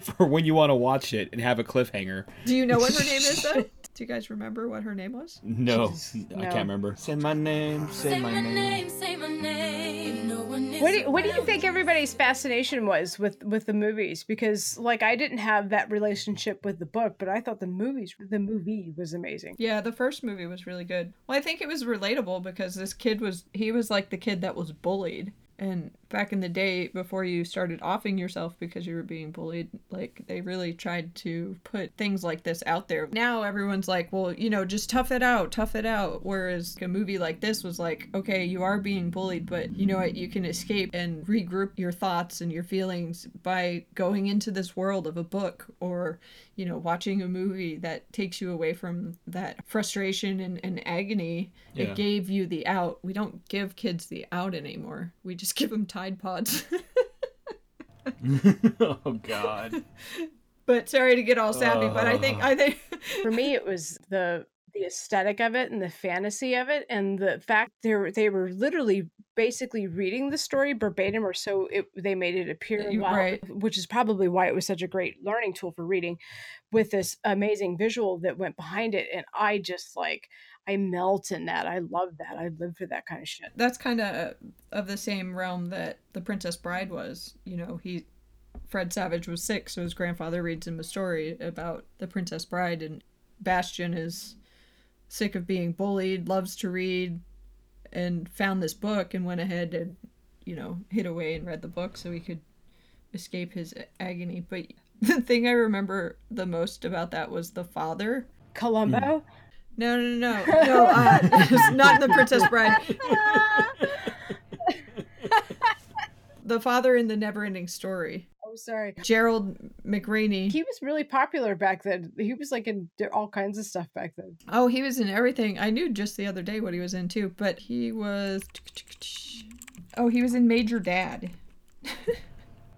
For when you want to watch it and have a cliffhanger. Do you know what her name is though? Do you guys remember what her name was? No, I no. can't remember. Say my name. Say, my, name. say my name. No one What do, you, what do you think everybody's fascination was with with the movies? Because like I didn't have that relationship with the book, but I thought the movies the movie was amazing. Yeah, the first movie was really good. Well, I think it was relatable because this kid was he was like the kid that was bullied. And back in the day before you started offing yourself because you were being bullied, like they really tried to put things like this out there. Now everyone's like, well, you know, just tough it out, tough it out. Whereas a movie like this was like, okay, you are being bullied, but you know what? You can escape and regroup your thoughts and your feelings by going into this world of a book or, you know, watching a movie that takes you away from that frustration and, and agony. Yeah. It gave you the out. We don't give kids the out anymore. We just give them Tide Pods. oh God. but sorry to get all sappy, but I think I think For me, it was the the aesthetic of it and the fantasy of it, and the fact they were they were literally basically reading the story verbatim, or so it, they made it appear. You- while- right. Which is probably why it was such a great learning tool for reading, with this amazing visual that went behind it, and I just like I melt in that. I love that. I live for that kind of shit. that's kind of of the same realm that The Princess Bride was. You know, he Fred Savage was sick, so his grandfather reads him a story about the Princess Bride, and Bastian is sick of being bullied, loves to read, and found this book and went ahead and you know hid away and read the book so he could escape his agony. But The thing I remember the most about that was the father. Columbo. No, no, no, no, no. Uh, it's not the Princess Bride. the father in the Neverending Story, Oh, sorry. Gerald McRaney. He was really popular back then. He was like in all kinds of stuff back then. Oh, he was in everything. I knew just the other day what he was in too, but he was. Oh, he was in Major Dad,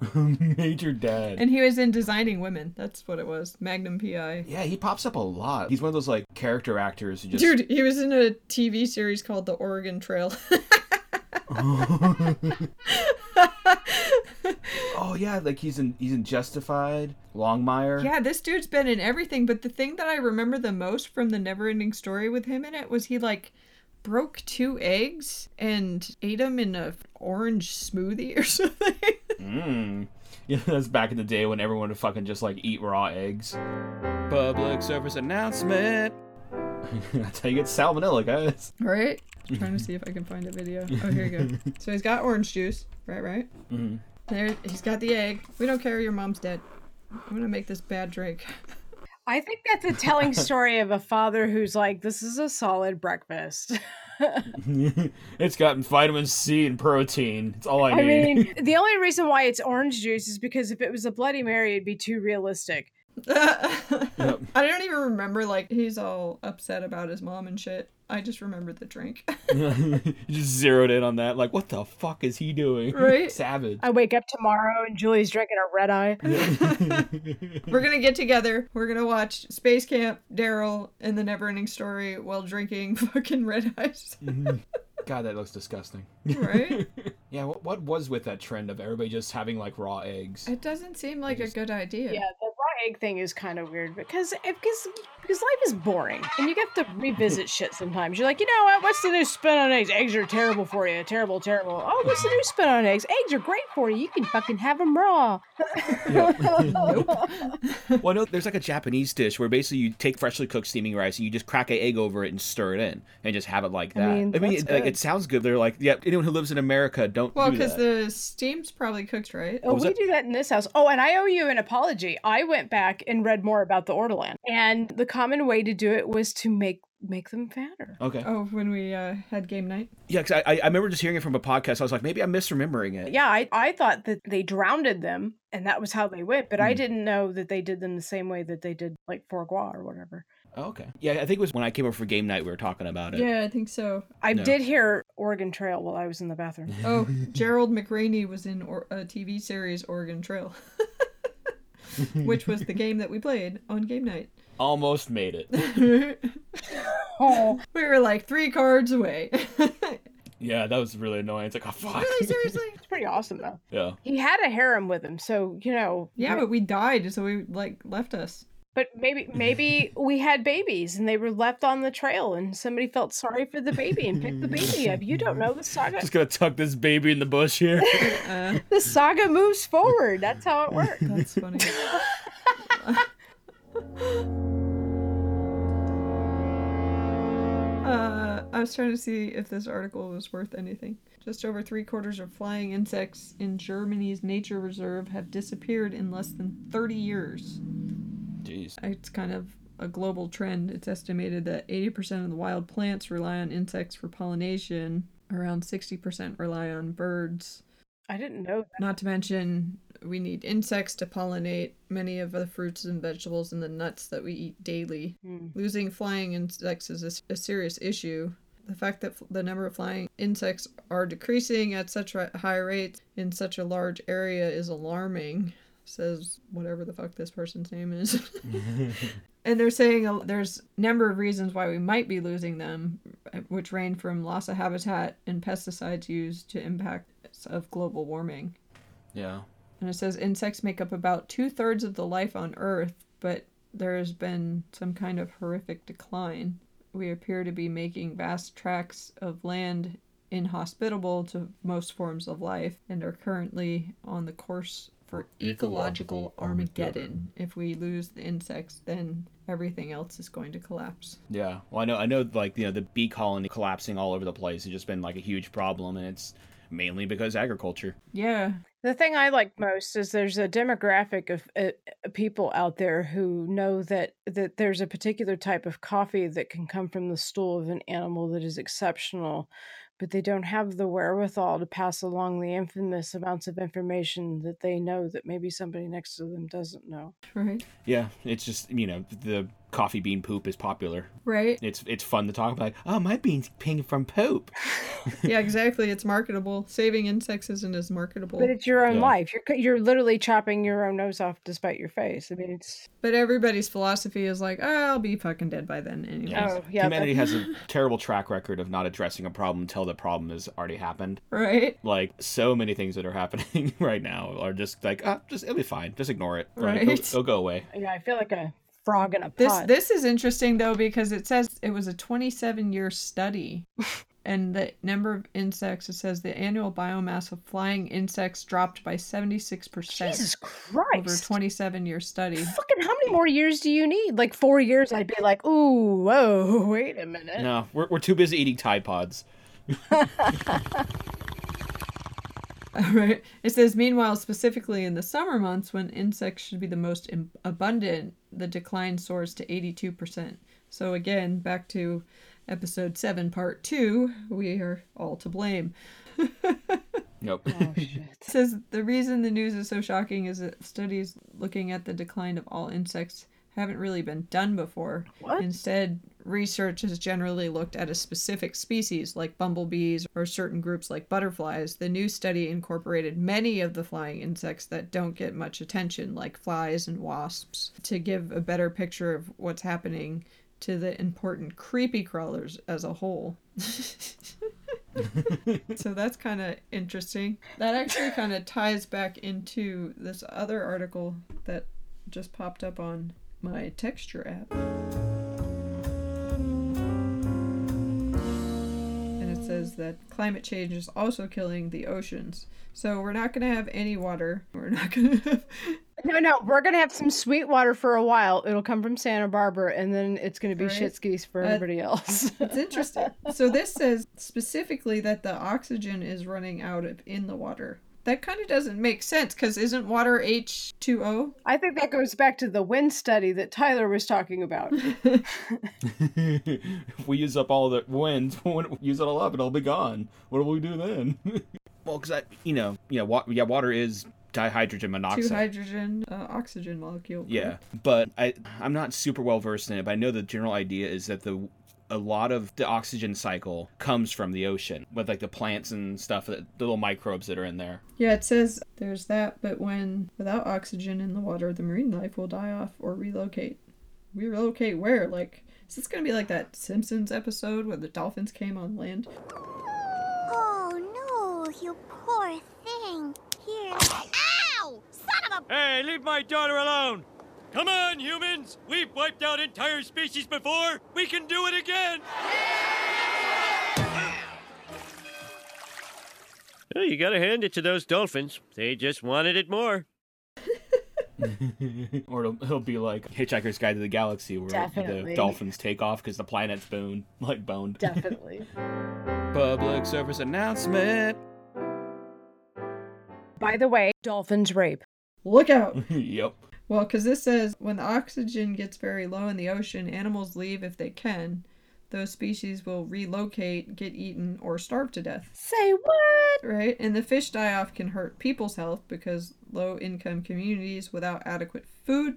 Major Dad. and he was in Designing Women. That's what it was. Magnum PI. yeah, he pops up a lot. He's one of those like character actors who just Dude, he was in a TV series called The Oregon Trail. Oh yeah, like he's in he's in Justified, Longmire. yeah, this dude's been in everything, but the thing that I remember the most from the Neverending Story with him in it was he like broke two eggs and ate them in a orange smoothie or something. Mm. Yeah, that's back in the day when everyone would fucking just like eat raw eggs. Public service announcement. That's how you get salmonella, guys. right? I'm trying to see if I can find a video. Oh, here you go. So he's got orange juice, right? Right. Mhm. There, he's got the egg. We don't care. Your mom's dead. I'm gonna make this bad drink. I think that's a telling story of a father who's like, "This is a solid breakfast." it's got vitamin C and protein. It's all I, I need. I mean, the only reason why it's orange juice is because if it was a Bloody Mary, it'd be too realistic. I don't even remember like he's all upset about his mom and shit. I just remember the drink. you just zeroed in on that. Like, what the fuck is he doing? Right? Savage. I wake up tomorrow and Julie's drinking a red eye. We're gonna get together. We're gonna watch Space Camp, Daryl, and the Neverending Story while drinking fucking red eyes. Mm-hmm. God, that looks disgusting. Right? yeah, what, what was with that trend of everybody just having like raw eggs? It doesn't seem like a good idea. Yeah, the raw egg thing is kind of weird because because because life is boring and you get to revisit shit sometimes. You're like, you know what? What's the new spin on eggs? Eggs are terrible for you. Terrible, terrible. Oh, what's the new spin on eggs? Eggs are great for you. You can fucking have them raw. well, no, there's like a Japanese dish where basically you take freshly cooked steaming rice and you just crack an egg over it and stir it in and just have it like I that. mean, I mean, it, like, it sounds good. They're like, yeah, anyone who lives in America, don't Well, because that. the steam's probably cooked, right? Oh, we that? do that in this house. Oh, and I owe you an apology. I went back and read more about the ortolan, and the common way to do it was to make make them fatter. Okay. Oh, when we uh, had game night. Yeah, because I, I remember just hearing it from a podcast. I was like, maybe I'm misremembering it. Yeah, I, I thought that they drowned them and that was how they went, but I Mm. didn't know that they did them the same way that they did like foie gras or whatever. Oh, okay. Yeah, I think it was when I came over for game night we were talking about it. Yeah, I think so. I No. did hear Oregon Trail while I was in the bathroom. Oh, Gerald McRaney was in or- a TV series Oregon Trail, which was the game that we played on game night. Almost made it. Oh, We were like three cards away. yeah, that was really annoying. It's like, oh, fuck. really, seriously? it's pretty awesome though. Yeah. He had a harem with him, so you know. Yeah, but we died, so we like left us. But maybe maybe we had babies and they were left on the trail and somebody felt sorry for the baby and picked the baby up. You don't know the saga. Just gonna tuck this baby in the bush here. Uh, The saga moves forward. That's how it works. that's funny. Uh, I was trying to see if this article was worth anything. Just over three quarters of flying insects in Germany's nature reserve have disappeared in less than 30 years. Jeez. It's kind of a global trend. It's estimated that 80% of the wild plants rely on insects for pollination, around 60% rely on birds. I didn't know that. Not to mention, we need insects to pollinate many of the fruits and vegetables and the nuts that we eat daily. Hmm. Losing flying insects is a serious issue. The fact that f- the number of flying insects are decreasing at such a high rates in such a large area is alarming, says whatever the fuck this person's name is. and they're saying a- there's a number of reasons why we might be losing them, uh, which range from loss of habitat and pesticides used to impacts of global warming. Yeah. And it says insects make up about two thirds of the life on Earth, but there has been some kind of horrific decline. We appear to be making vast tracts of land inhospitable to most forms of life and are currently on the course for ecological Armageddon. If we lose the insects, then everything else is going to collapse. Yeah. Well, I know, I know, like you know, the bee colony collapsing all over the place has just been like a huge problem, and it's mainly because agriculture. Yeah. The thing I like most is there's a demographic of uh, uh, people out there who know that that there's a particular type of coffee that can come from the stool of an animal that is exceptional, but they don't have the wherewithal to pass along the infamous amounts of information that they know that maybe somebody next to them doesn't know. Right. Yeah, it's just you know the coffee bean poop is popular. Right. It's it's fun to talk about. Oh, my beans ping from poop. yeah, exactly. It's marketable. Saving insects isn't as marketable. But it's your own Yeah. life. You're you're literally chopping your own nose off despite your face. I mean, it's But everybody's philosophy is like, oh, I'll be fucking dead by then anyway. Yeah. Oh, yeah, Humanity that- has a terrible track record of not addressing a problem until the problem has already happened. Right? Like so many things that are happening right now are just like, ah, just it'll be fine. Just ignore it. Like, Right. it'll, it'll go away. yeah. I feel like a frog in a This pot. this is interesting though because it says it was a 27 year study. And the number of insects, it says the annual biomass of flying insects dropped by 76% Jesus over a Christ. 27 year study. Fucking how many more years do you need? Like four years, I'd be like, ooh, whoa, wait a minute. No, we're, we're too busy eating Tide Pods. Right. It says, meanwhile, specifically in the summer months when insects should be the most Im- abundant, the decline soars to 82%. So, again, back to episode 7, part 2, we are all to blame. Nope. Oh shit. It says the reason the news is so shocking is that studies looking at the decline of all insects haven't really been done before. What? Instead, research has generally looked at a specific species like bumblebees or certain groups like butterflies. The new study incorporated many of the flying insects that don't get much attention, like flies and wasps, to give a better picture of what's happening to the important creepy crawlers as a whole. so that's kind of interesting. That actually kind of ties back into this other article that just popped up on my texture app. And it says that climate change is also killing the oceans. So we're not going to have any water. We're not going to have. No, no, we're gonna have some sweet water for a while. It'll come from Santa Barbara, and then it's gonna be Right. shit skis for Uh, everybody else. It's interesting. So this says specifically that the oxygen is running out of in the water. That kind of doesn't make sense because isn't water H2O? I think that goes back to the wind study that Tyler was talking about. if we use up all the wind, when we use it all up, it'll be gone. What do we do then? well, because I, you know, yeah, wa- yeah, water is dihydrogen monoxide. Two hydrogen uh, oxygen molecule. Yeah, but I I'm not super well versed in it, but I know the general idea is that the a lot of the oxygen cycle comes from the ocean with like the plants and stuff, the little microbes that are in there. Yeah, it says there's that, but when without oxygen in the water, the marine life will die off or relocate. We relocate where? Like, is this gonna be like that Simpsons episode where the dolphins came on land? Oh no, you poor thing. Here. Ow! Son of a. Hey, leave my daughter alone! Come on, humans! We've wiped out entire species before! We can do it again! Well, you gotta hand it to those dolphins. They just wanted it more. or it'll, it'll be like Hitchhiker's Guide to the Galaxy, where Definitely. the dolphins take off because the planet's boned, like boned. Definitely. Public service announcement. By the way, dolphins rape. Look out! yep. Well, because this says when the oxygen gets very low in the ocean, animals leave if they can. Those species will relocate, get eaten, or starve to death. Say what? Right? And the fish die off can hurt people's health because low income communities without adequate food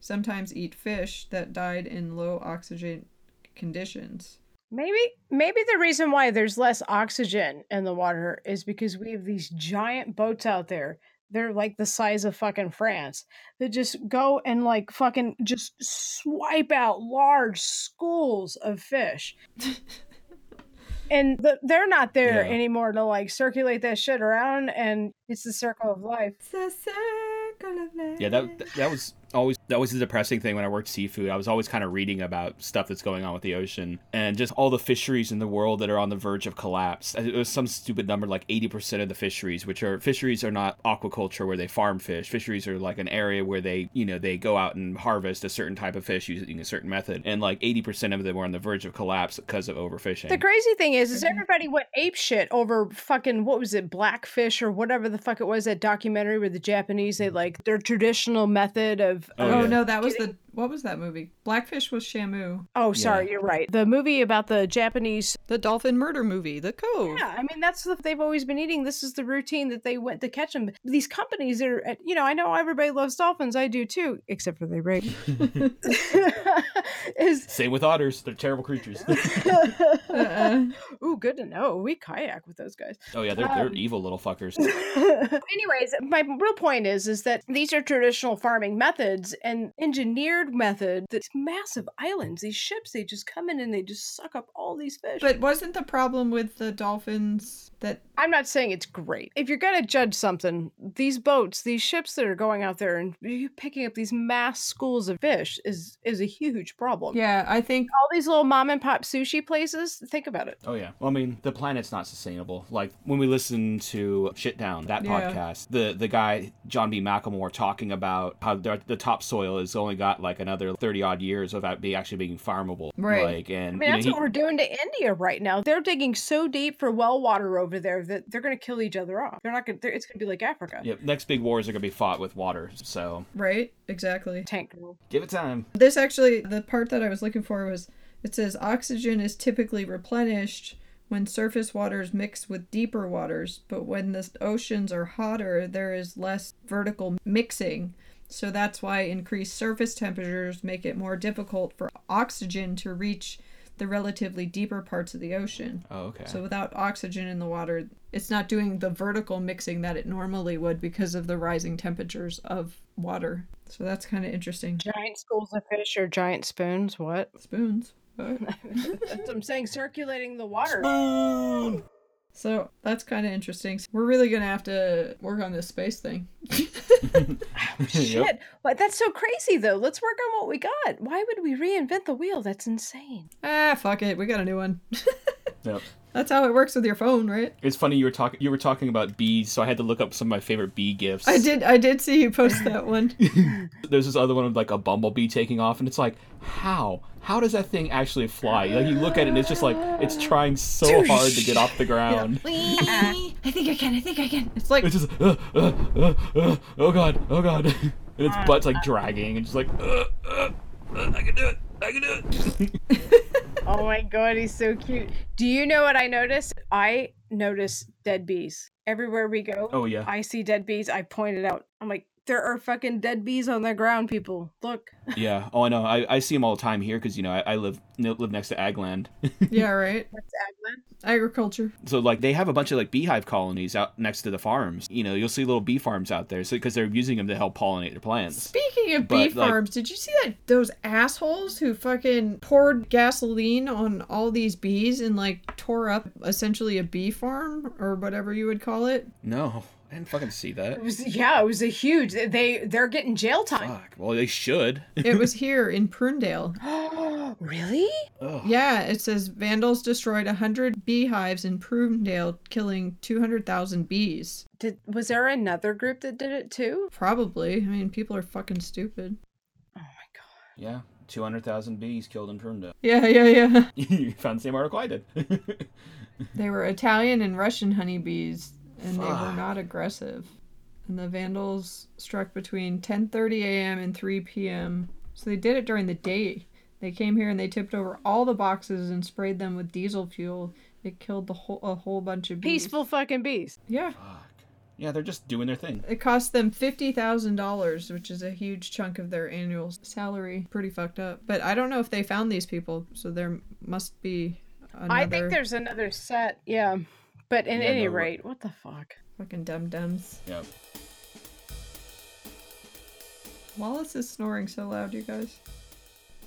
sometimes eat fish that died in low oxygen conditions. Maybe maybe the reason why there's less oxygen in the water is because we have these giant boats out there. They're like the size of fucking France that just go and like fucking just swipe out large schools of fish. and the, they're not there Yeah. anymore to like circulate that shit around and it's the circle of life. It's a circle of life. Yeah, that that was always that was a depressing thing when I worked seafood. I was always kind of reading about stuff that's going on with the ocean and just all the fisheries in the world that are on the verge of collapse. Uh, it was some stupid number like 80% of the fisheries, which are fisheries are not aquaculture where they farm fish. Fisheries are like an area where they, you know, they go out and harvest a certain type of fish using a certain method. And like 80% of them were on the verge of collapse because of overfishing. The crazy thing is, is mm-hmm. everybody went ape shit over fucking what was it, blackfish or whatever the fuck it was that documentary where the Japanese they mm-hmm. like their traditional method of. Oh, oh of no, that was the what was that movie? Blackfish was Shamu. Oh, sorry, you're right. The movie about the Japanese. The dolphin murder movie, The Cove. Yeah, I mean that's what they've always been eating. This is the routine that they went to catch them. These companies are, uh, you know, I know everybody loves dolphins. I do too, except for they rape. is Same with otters. They're terrible creatures. Ooh, good to know. We kayak with those guys. oh yeah, they're, they're Um, evil little fuckers. Anyways, my real point is is that these are traditional farming methods and engineered method. These massive islands, these ships, they just come in and they just suck up all these fish. But wasn't the problem with the dolphins that I'm not saying it's great. If you're gonna judge something, these boats, these ships that are going out there and you picking up these mass schools of fish is is a huge problem. Yeah, I think all these little mom and pop sushi places. Think about it. Oh yeah. Well, I mean, the planet's not sustainable. Like when we listen to Shit Down, that Yeah. podcast, the the guy John B. McElmore talking about how the, the topsoil has only got like another thirty odd years without be actually being farmable. Right. Like and I and mean, you know, that's he- what we're doing to India right now. They're digging so deep for well water over there that they're going to kill each other off. They're not going. to It's going to be like Africa. Yep. Next big wars are gonna be fought with water. So right? Exactly. Tank give it time. This actually, the part that I was looking for was it says oxygen is typically replenished when surface waters mix with deeper waters, but when the oceans are hotter, there is less vertical mixing. So that's why increased surface temperatures make it more difficult for oxygen to reach the relatively deeper parts of the ocean. Oh, okay. So without oxygen in the water, it's not doing the vertical mixing that it normally would because of the rising temperatures of water. So that's kind of interesting. Giant schools of fish or giant spoons? What? Spoons. What? That's what I'm saying. Circulating the water. So that's kind of interesting. We're really gonna have to work on this space thing. Shit. But that's so crazy though. Let's work on what we got. Why would we reinvent the wheel? That's insane. Ah, fuck it. We got a new one. Yep. That's how it works with your phone, right? It's funny you were talking you were talking about bees, so I had to look up some of my favorite bee gifts. I did. I did see you post that one. There's this other one of like a bumblebee taking off, and it's like, how? How does that thing actually fly? Like you look at it, and it's just like it's trying so hard to get off the ground. I think I can. I think I can. It's like It's just, uh, uh, uh, uh, oh god, oh god, and its butt's like dragging, and just like, uh, uh, uh, I can do it, I can do it. Oh my god, he's so cute. Do you know what I noticed? I notice dead bees. Everywhere we go, Oh, yeah. I see dead bees. I pointed out. I'm like, there are fucking dead bees on the ground, people. Look. yeah. Oh, I know. I, I see them all the time here because you know I, I live live next to Agland. yeah, right. What's Agland? Agriculture. So like they have a bunch of like beehive colonies out next to the farms. You know, you'll see little bee farms out there, so because they're using them to help pollinate their plants. Speaking of bee like- farms, did you see that those assholes who fucking poured gasoline on all these bees and like tore up essentially a bee farm or whatever you would call it? No, I didn't fucking see that. It was yeah, it was a huge. They they're getting jail time. Fuck. Well, they should. It was here in Prunedale. really? Yeah, it says vandals destroyed 100 beehives in Prunedale, killing 200,000 bees. Did was there another group that did it too? Probably. I mean, people are fucking stupid. Oh my god. Yeah, two hundred thousand bees killed in Prunedale. Yeah, yeah, yeah. you found the same article I did. They were Italian and Russian honeybees, and they were not aggressive. And the vandals struck between 10:30 a.m. and 3 p.m. So they did it during the day. They came here and they tipped over all the boxes and sprayed them with diesel fuel. It killed the whole a whole bunch of bees. Peaceful fucking bees. Yeah. yeah, they're just doing their thing. It cost them fifty thousand dollars, which is a huge chunk of their annual salary. Pretty fucked up. But I don't know if they found these people, so there must be another I think there's another set. Yeah, but in Yeah, any no, rate, what the fuck? fucking dum dums. Yep. Wallace is snoring so loud, you guys.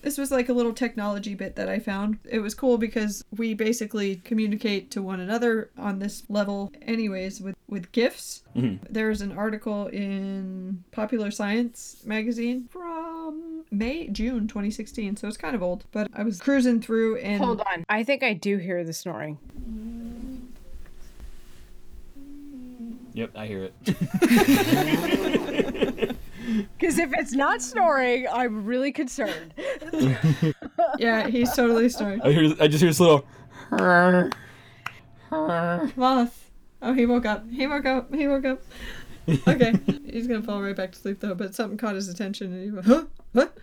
This was like a little technology bit that I found. It was cool because we basically communicate to one another on this level anyways with with gifs. Mhm. There's an article in Popular Science magazine from May June 2016, so it's kind of old, but I was cruising through and Hold on. I think I do hear the snoring. Yep, I hear it. Because if it's not snoring, I'm really concerned. yeah, he's totally snoring. I hear. I just hear this little. Moth. Oh, he woke up. He woke up. He woke up. Okay, he's gonna fall right back to sleep though. But something caught his attention, and he went, "Huh? What?"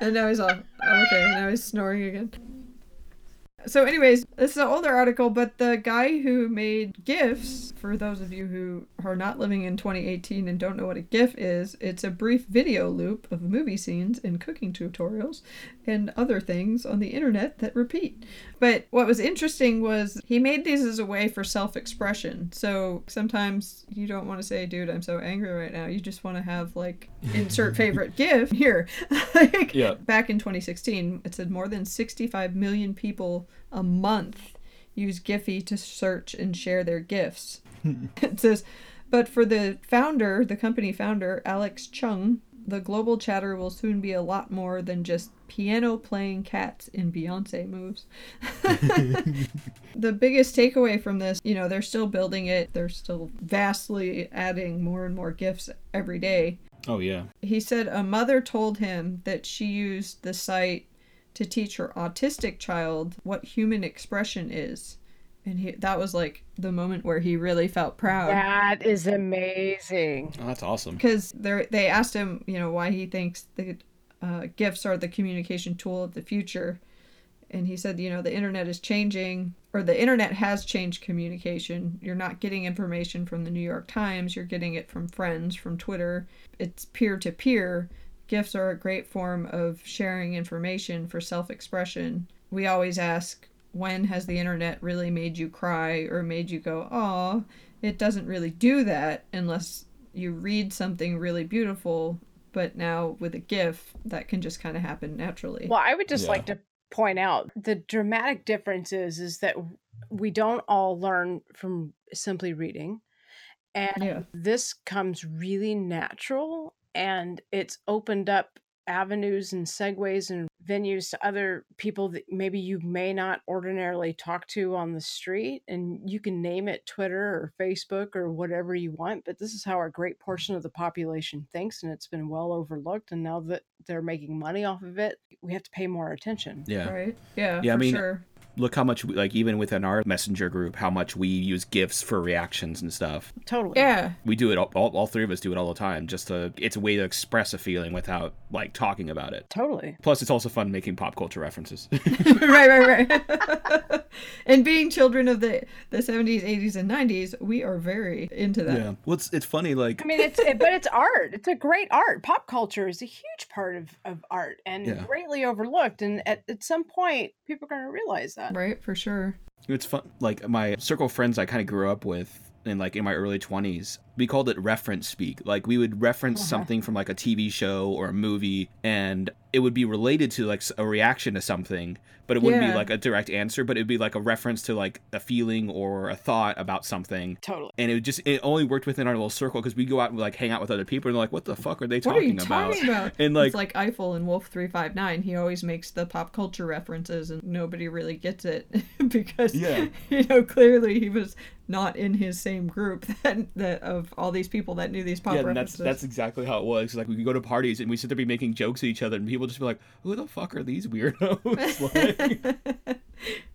And now he's off. Okay, now he's snoring again. So, anyways, this is an older article, but the guy who made GIFs, for those of you who are not living in 2018 and don't know what a GIF is, it's a brief video loop of movie scenes and cooking tutorials and other things on the internet that repeat. But what was interesting was he made these as a way for self expression. So sometimes you don't want to say, dude, I'm so angry right now. You just want to have, like, insert favorite GIF here. like, Yeah. Back in 2016, it said more than 65 million people a month use Giphy to search and share their gifts. Hmm. it says, but for the founder, the company founder, Alex Chung, the global chatter will soon be a lot more than just piano playing cats in Beyonce moves. the biggest takeaway from this, you know, they're still building it, they're still vastly adding more and more gifts every day. Oh yeah. He said a mother told him that she used the site to teach her autistic child what human expression is. And he, that was like the moment where he really felt proud. That is amazing. Oh, that's awesome. Because they they asked him, you know, why he thinks the uh, GIFs are the communication tool of the future, and he said, you know, the internet is changing, or the internet has changed communication. You're not getting information from the New York Times. You're getting it from friends, from Twitter. It's peer to peer. GIFs are a great form of sharing information for self expression. We always ask, when has the internet really made you cry or made you go, oh, it doesn't really do that unless you read something really beautiful. But now with a GIF, that can just kind of happen naturally. Well, I would just Yeah. like to point out the dramatic difference is, is that we don't all learn from simply reading. And Yeah. this comes really natural and it's opened up avenues and segues and venues to other people that maybe you may not ordinarily talk to on the street and you can name it Twitter or Facebook or whatever you want but this is how a great portion of the population thinks and it's been well overlooked and now that they're making money off of it we have to pay more attention Yeah. Right? Yeah, Yeah, I for mean, sure. Look how much, like, even within our messenger group, how much we use gifs for reactions and stuff. totally Yeah. We do it. All, all, all three of us do it all the time. Just to, it's a way to express a feeling without like talking about it. totally Plus, it's also fun making pop culture references. right, right, right. and being children of the, the 70s, 80s, and 90s, we are very into that. yeah. Well, it's, it's funny. Like, I mean, it's it, but it's art. It's a great art. Pop culture is a huge part of, of art and Yeah. greatly overlooked. And at, at some point, people are going to realize that. Right, for sure. It's fun. Like my circle of friends I kind of grew up with in like in my early 20s, we called it reference speak. Like we would reference Uh-huh. something from like a TV show or a movie and it would be related to like a reaction to something, but it wouldn't Yeah. be like a direct answer, but it'd be like a reference to like a feeling or a thought about something. Totally. And it just it only worked within our little circle because we go out and like hang out with other people and they're like, "What the fuck are they are talking you about?" talking about? And like, it's like Eiffel and Wolf 359. He always makes the pop culture references and nobody really gets it because, Yeah. you know, clearly he was not in his same group that, that of all these people that knew these pop yeah, and that's that's exactly how it was. Like we could go to parties and we sit there be making jokes at each other, and people just be like, "Who the fuck are these weirdos?" like,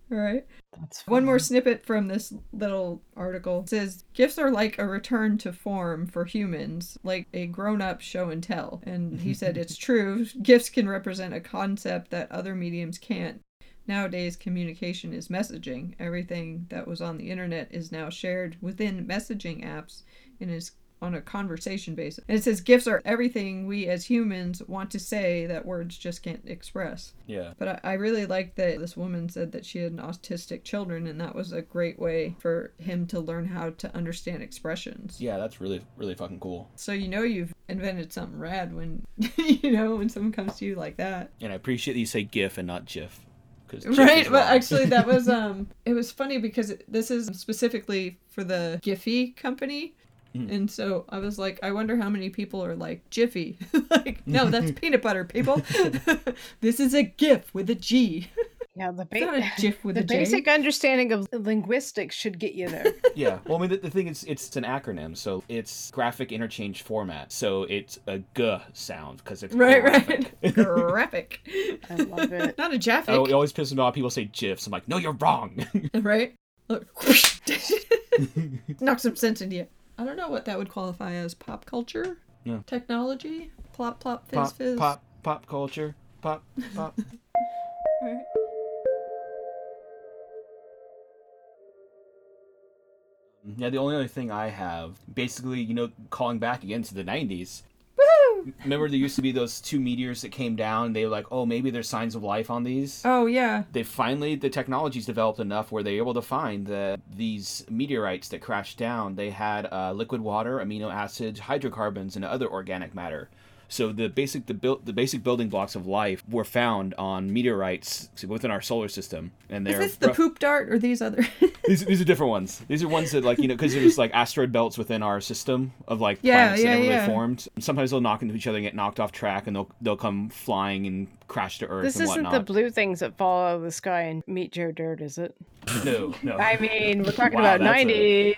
right. That's One more snippet from this little article It says GIFs are like a return to form for humans, like a grown-up show and tell. And he said it's true. GIFs can represent a concept that other mediums can't. Nowadays, communication is messaging. Everything that was on the internet is now shared within messaging apps and is on a conversation basis. And it says GIFs are everything we as humans want to say that words just can't express. Yeah. But I, I really like that this woman said that she had an autistic children, and that was a great way for him to learn how to understand expressions. Yeah, that's really really fucking cool. So you know you've invented something rad when you know when someone comes to you like that. And I appreciate that you say GIF and not GIF. Right, but actually that was um it was funny because this is specifically for the Giphy company. Hmm. And so I was like, I wonder how many people are like Jiffy. like, no, that's peanut butter, people. this is a GIF with a G. Yeah, the, It's not a GIF with the a J. basic understanding of linguistics should get you there. yeah. Well, I mean, the, the thing is, it's an acronym, so it's graphic interchange format. So it's a G sound because it's Right, graphic. right. Graphic. I love it. Not a Jaffic. Oh, it always pisses me off. People say GIFs. I'm like, no, you're wrong. right? Look. Knock some sense into you. I don't know what that would qualify as pop culture, Yeah. technology, plop plop fizz pop, fizz. pop, pop culture, pop, pop. Right. Yeah, the only other thing I have, basically, you know, calling back again to the 90s. Remember, there used to be those two meteors that came down. They were like, oh, maybe there's signs of life on these. Oh yeah. They finally, the technology's developed enough where they're able to find that these meteorites that crashed down, they had uh, liquid water, amino acids, hydrocarbons, and other organic matter. So the basic the build the basic building blocks of life were found on meteorites within our solar system, and they're this the rough- poop dart or these other? these, these are different ones. These are ones that like you know because there's like asteroid belts within our system of like Yeah, planets yeah, that never yeah. really formed. Sometimes they'll knock into each other and get knocked off track, and they'll they'll come flying and crash to Earth This and isn't whatnot. the blue things that fall out of the sky and meet Joe Dirt, is it? No, no. I mean, we're talking Wow, about 90s.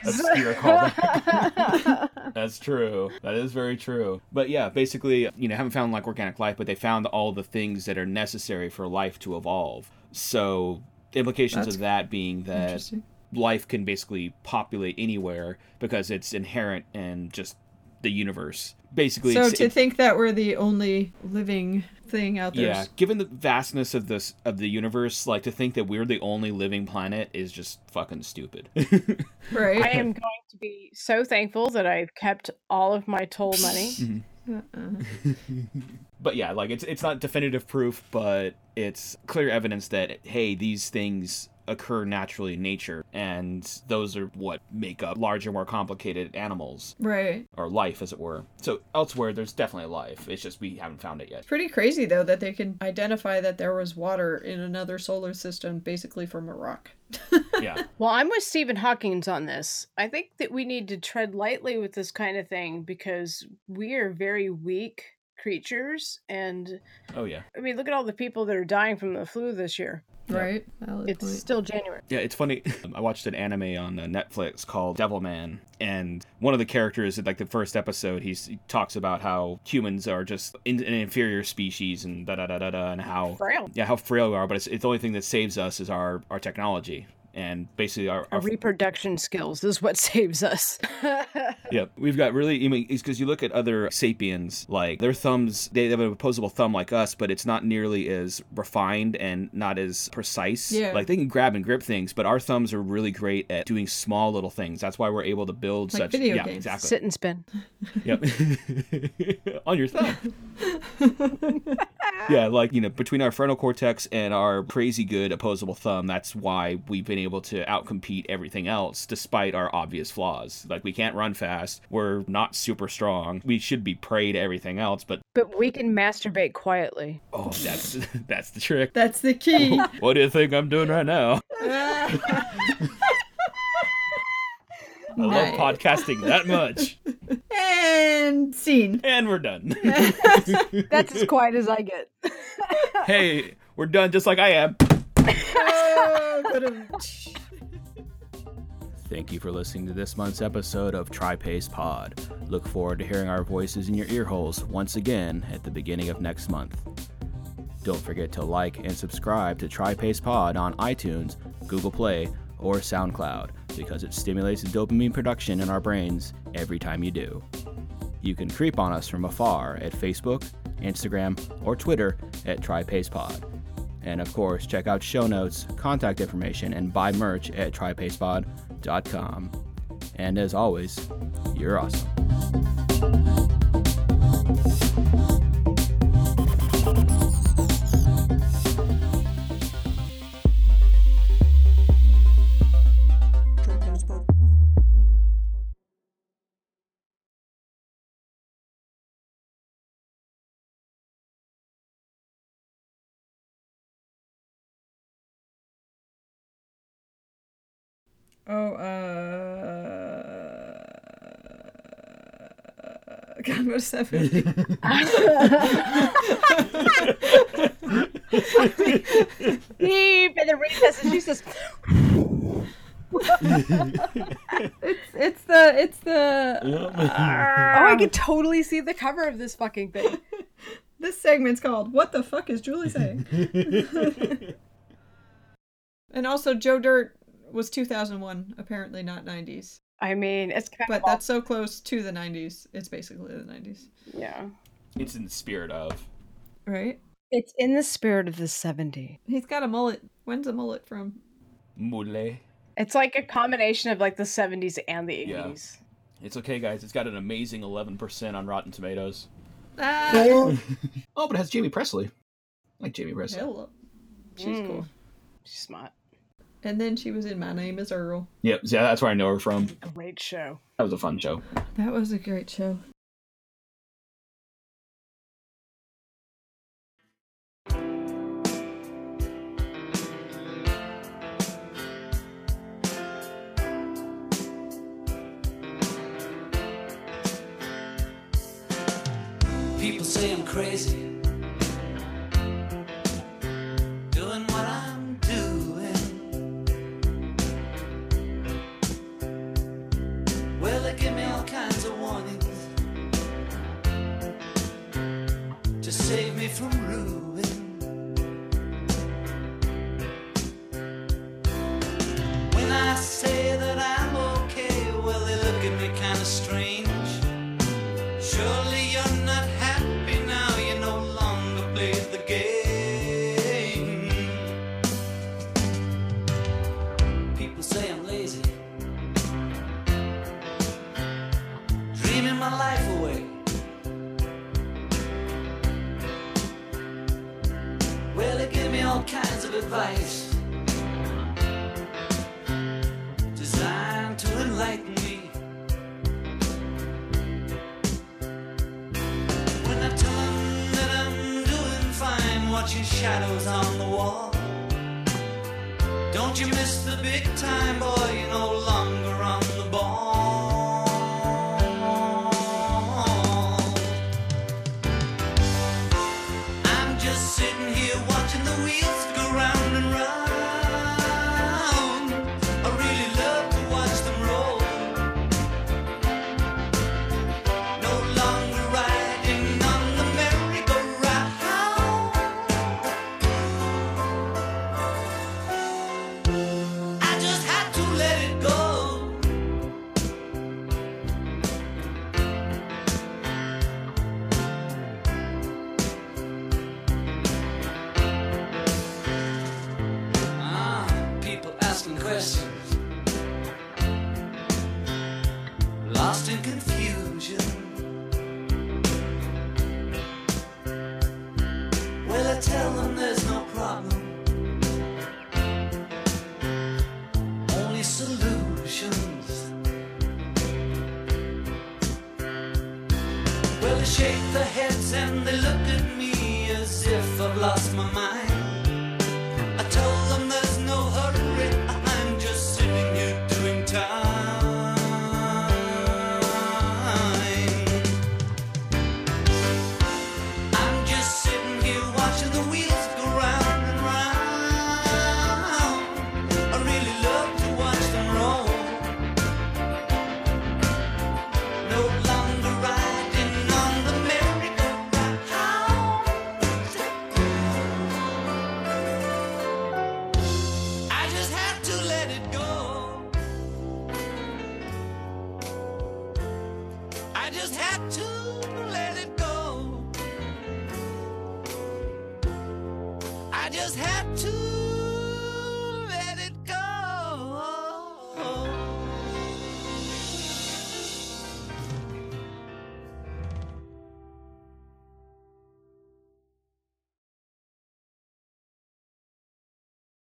That's true. That is very true. But yeah, basically, you know, haven't found like organic life, but they found all the things that are necessary for life to evolve. So the implications That's of that being that life can basically populate anywhere because it's inherent in just the universe. Basically, so it's, to it- think that we're the only living thing out there. yeah, given the vastness of this of the universe, like to think that we're the only living planet is just fucking stupid. Right. I am going to be so thankful that I've kept all of my toll money. Mm-hmm. Uh-uh. but yeah, like it's it's not definitive proof, but it's clear evidence that hey, these things occur naturally in nature, and those are what make up larger, more complicated animals Right. or life, as it were. So elsewhere, there's definitely life. It's just we haven't found it yet. Pretty crazy though that they can identify that there was water in another solar system basically from a rock. Yeah, Well, I'm with Stephen Hawking's on this. I think that we need to tread lightly with this kind of thing because we are very weak creatures. And oh yeah, I mean, look at all the people that are dying from the flu this year. Right? Valid It's point. still January. yeah. It's funny. I watched an anime on uh, Netflix called Devilman, and one of the characters, in like the first episode, he's, he talks about how humans are just in, an inferior species and da da da da da, and how Frail. yeah how frail we are. But it's, it's the only thing that saves us is our our technology. And basically, our, Our our reproduction skills is what saves us. Yeah, we've got really. I mean, it's because you look at other sapiens, like their thumbs, they have an opposable thumb like us, but it's not nearly as refined and not as precise. Yeah. Like they can grab and grip things, but our thumbs are really great at doing small little things. That's why we're able to build Like such. video yeah, games. exactly. Sit and spin. Yep. On your thumb. yeah, like, you know, between our frontal cortex and our crazy good opposable thumb, that's why we've been able to outcompete everything else despite our obvious flaws. Like, we can't run fast. We're not super strong. We should be prey to everything else, but But we can masturbate quietly. oh, that's that's the trick. That's the key. What do you think I'm doing right now? I love podcasting that much. and scene. And we're done. That's as quiet as I get. hey, we're done just like I am. Thank you for listening to this month's episode of TriPace Pod. Look forward to hearing our voices in your ear holes once again at the beginning of next month. Don't forget to like and subscribe to TriPace Pod on iTunes, Google Play, or SoundCloud because it stimulates dopamine production in our brains every time you do. You can creep on us from afar at Facebook, Instagram, or Twitter at TriPacePod. And of course, check out show notes, contact information, and buy merch at tripacepod.com. And as always, You're awesome. Oh, uh. Gamma 70. Beep, and then recess, and she says, it's it's the it's the "Oh, I can totally see the cover of this fucking thing." this segment's called "What the fuck is Julie saying?" and also, Joe Dirt was 2001, apparently not 90s. I mean, it's kind But of that's so close to the 90s. It's basically the 90s, yeah. It's in the spirit of. right? It's in the spirit of the 70s. He's got a mullet. When's a mullet from? Mule. It's like a combination of like the 70s and the 80s. Yeah. It's okay, guys. It's got an amazing 11% on Rotten Tomatoes. Ah, Oh, but it has Jaime Pressly. I like Jaime Pressly. hello. She's Mm. cool. She's smart. And then she was in My Name Is Earl. Yep, yeah, that's where I know her from. Great show. That was a fun show. That was a great show. People say I'm crazy. Give me all kinds of warnings to save me from ruin. When I say that I'm okay, well, they look at me kind of strange. Surely advice designed to enlighten me. When I tell 'em that I'm doing fine, watching shadows on the wall. Don't you miss the big time, boy? You're no longer on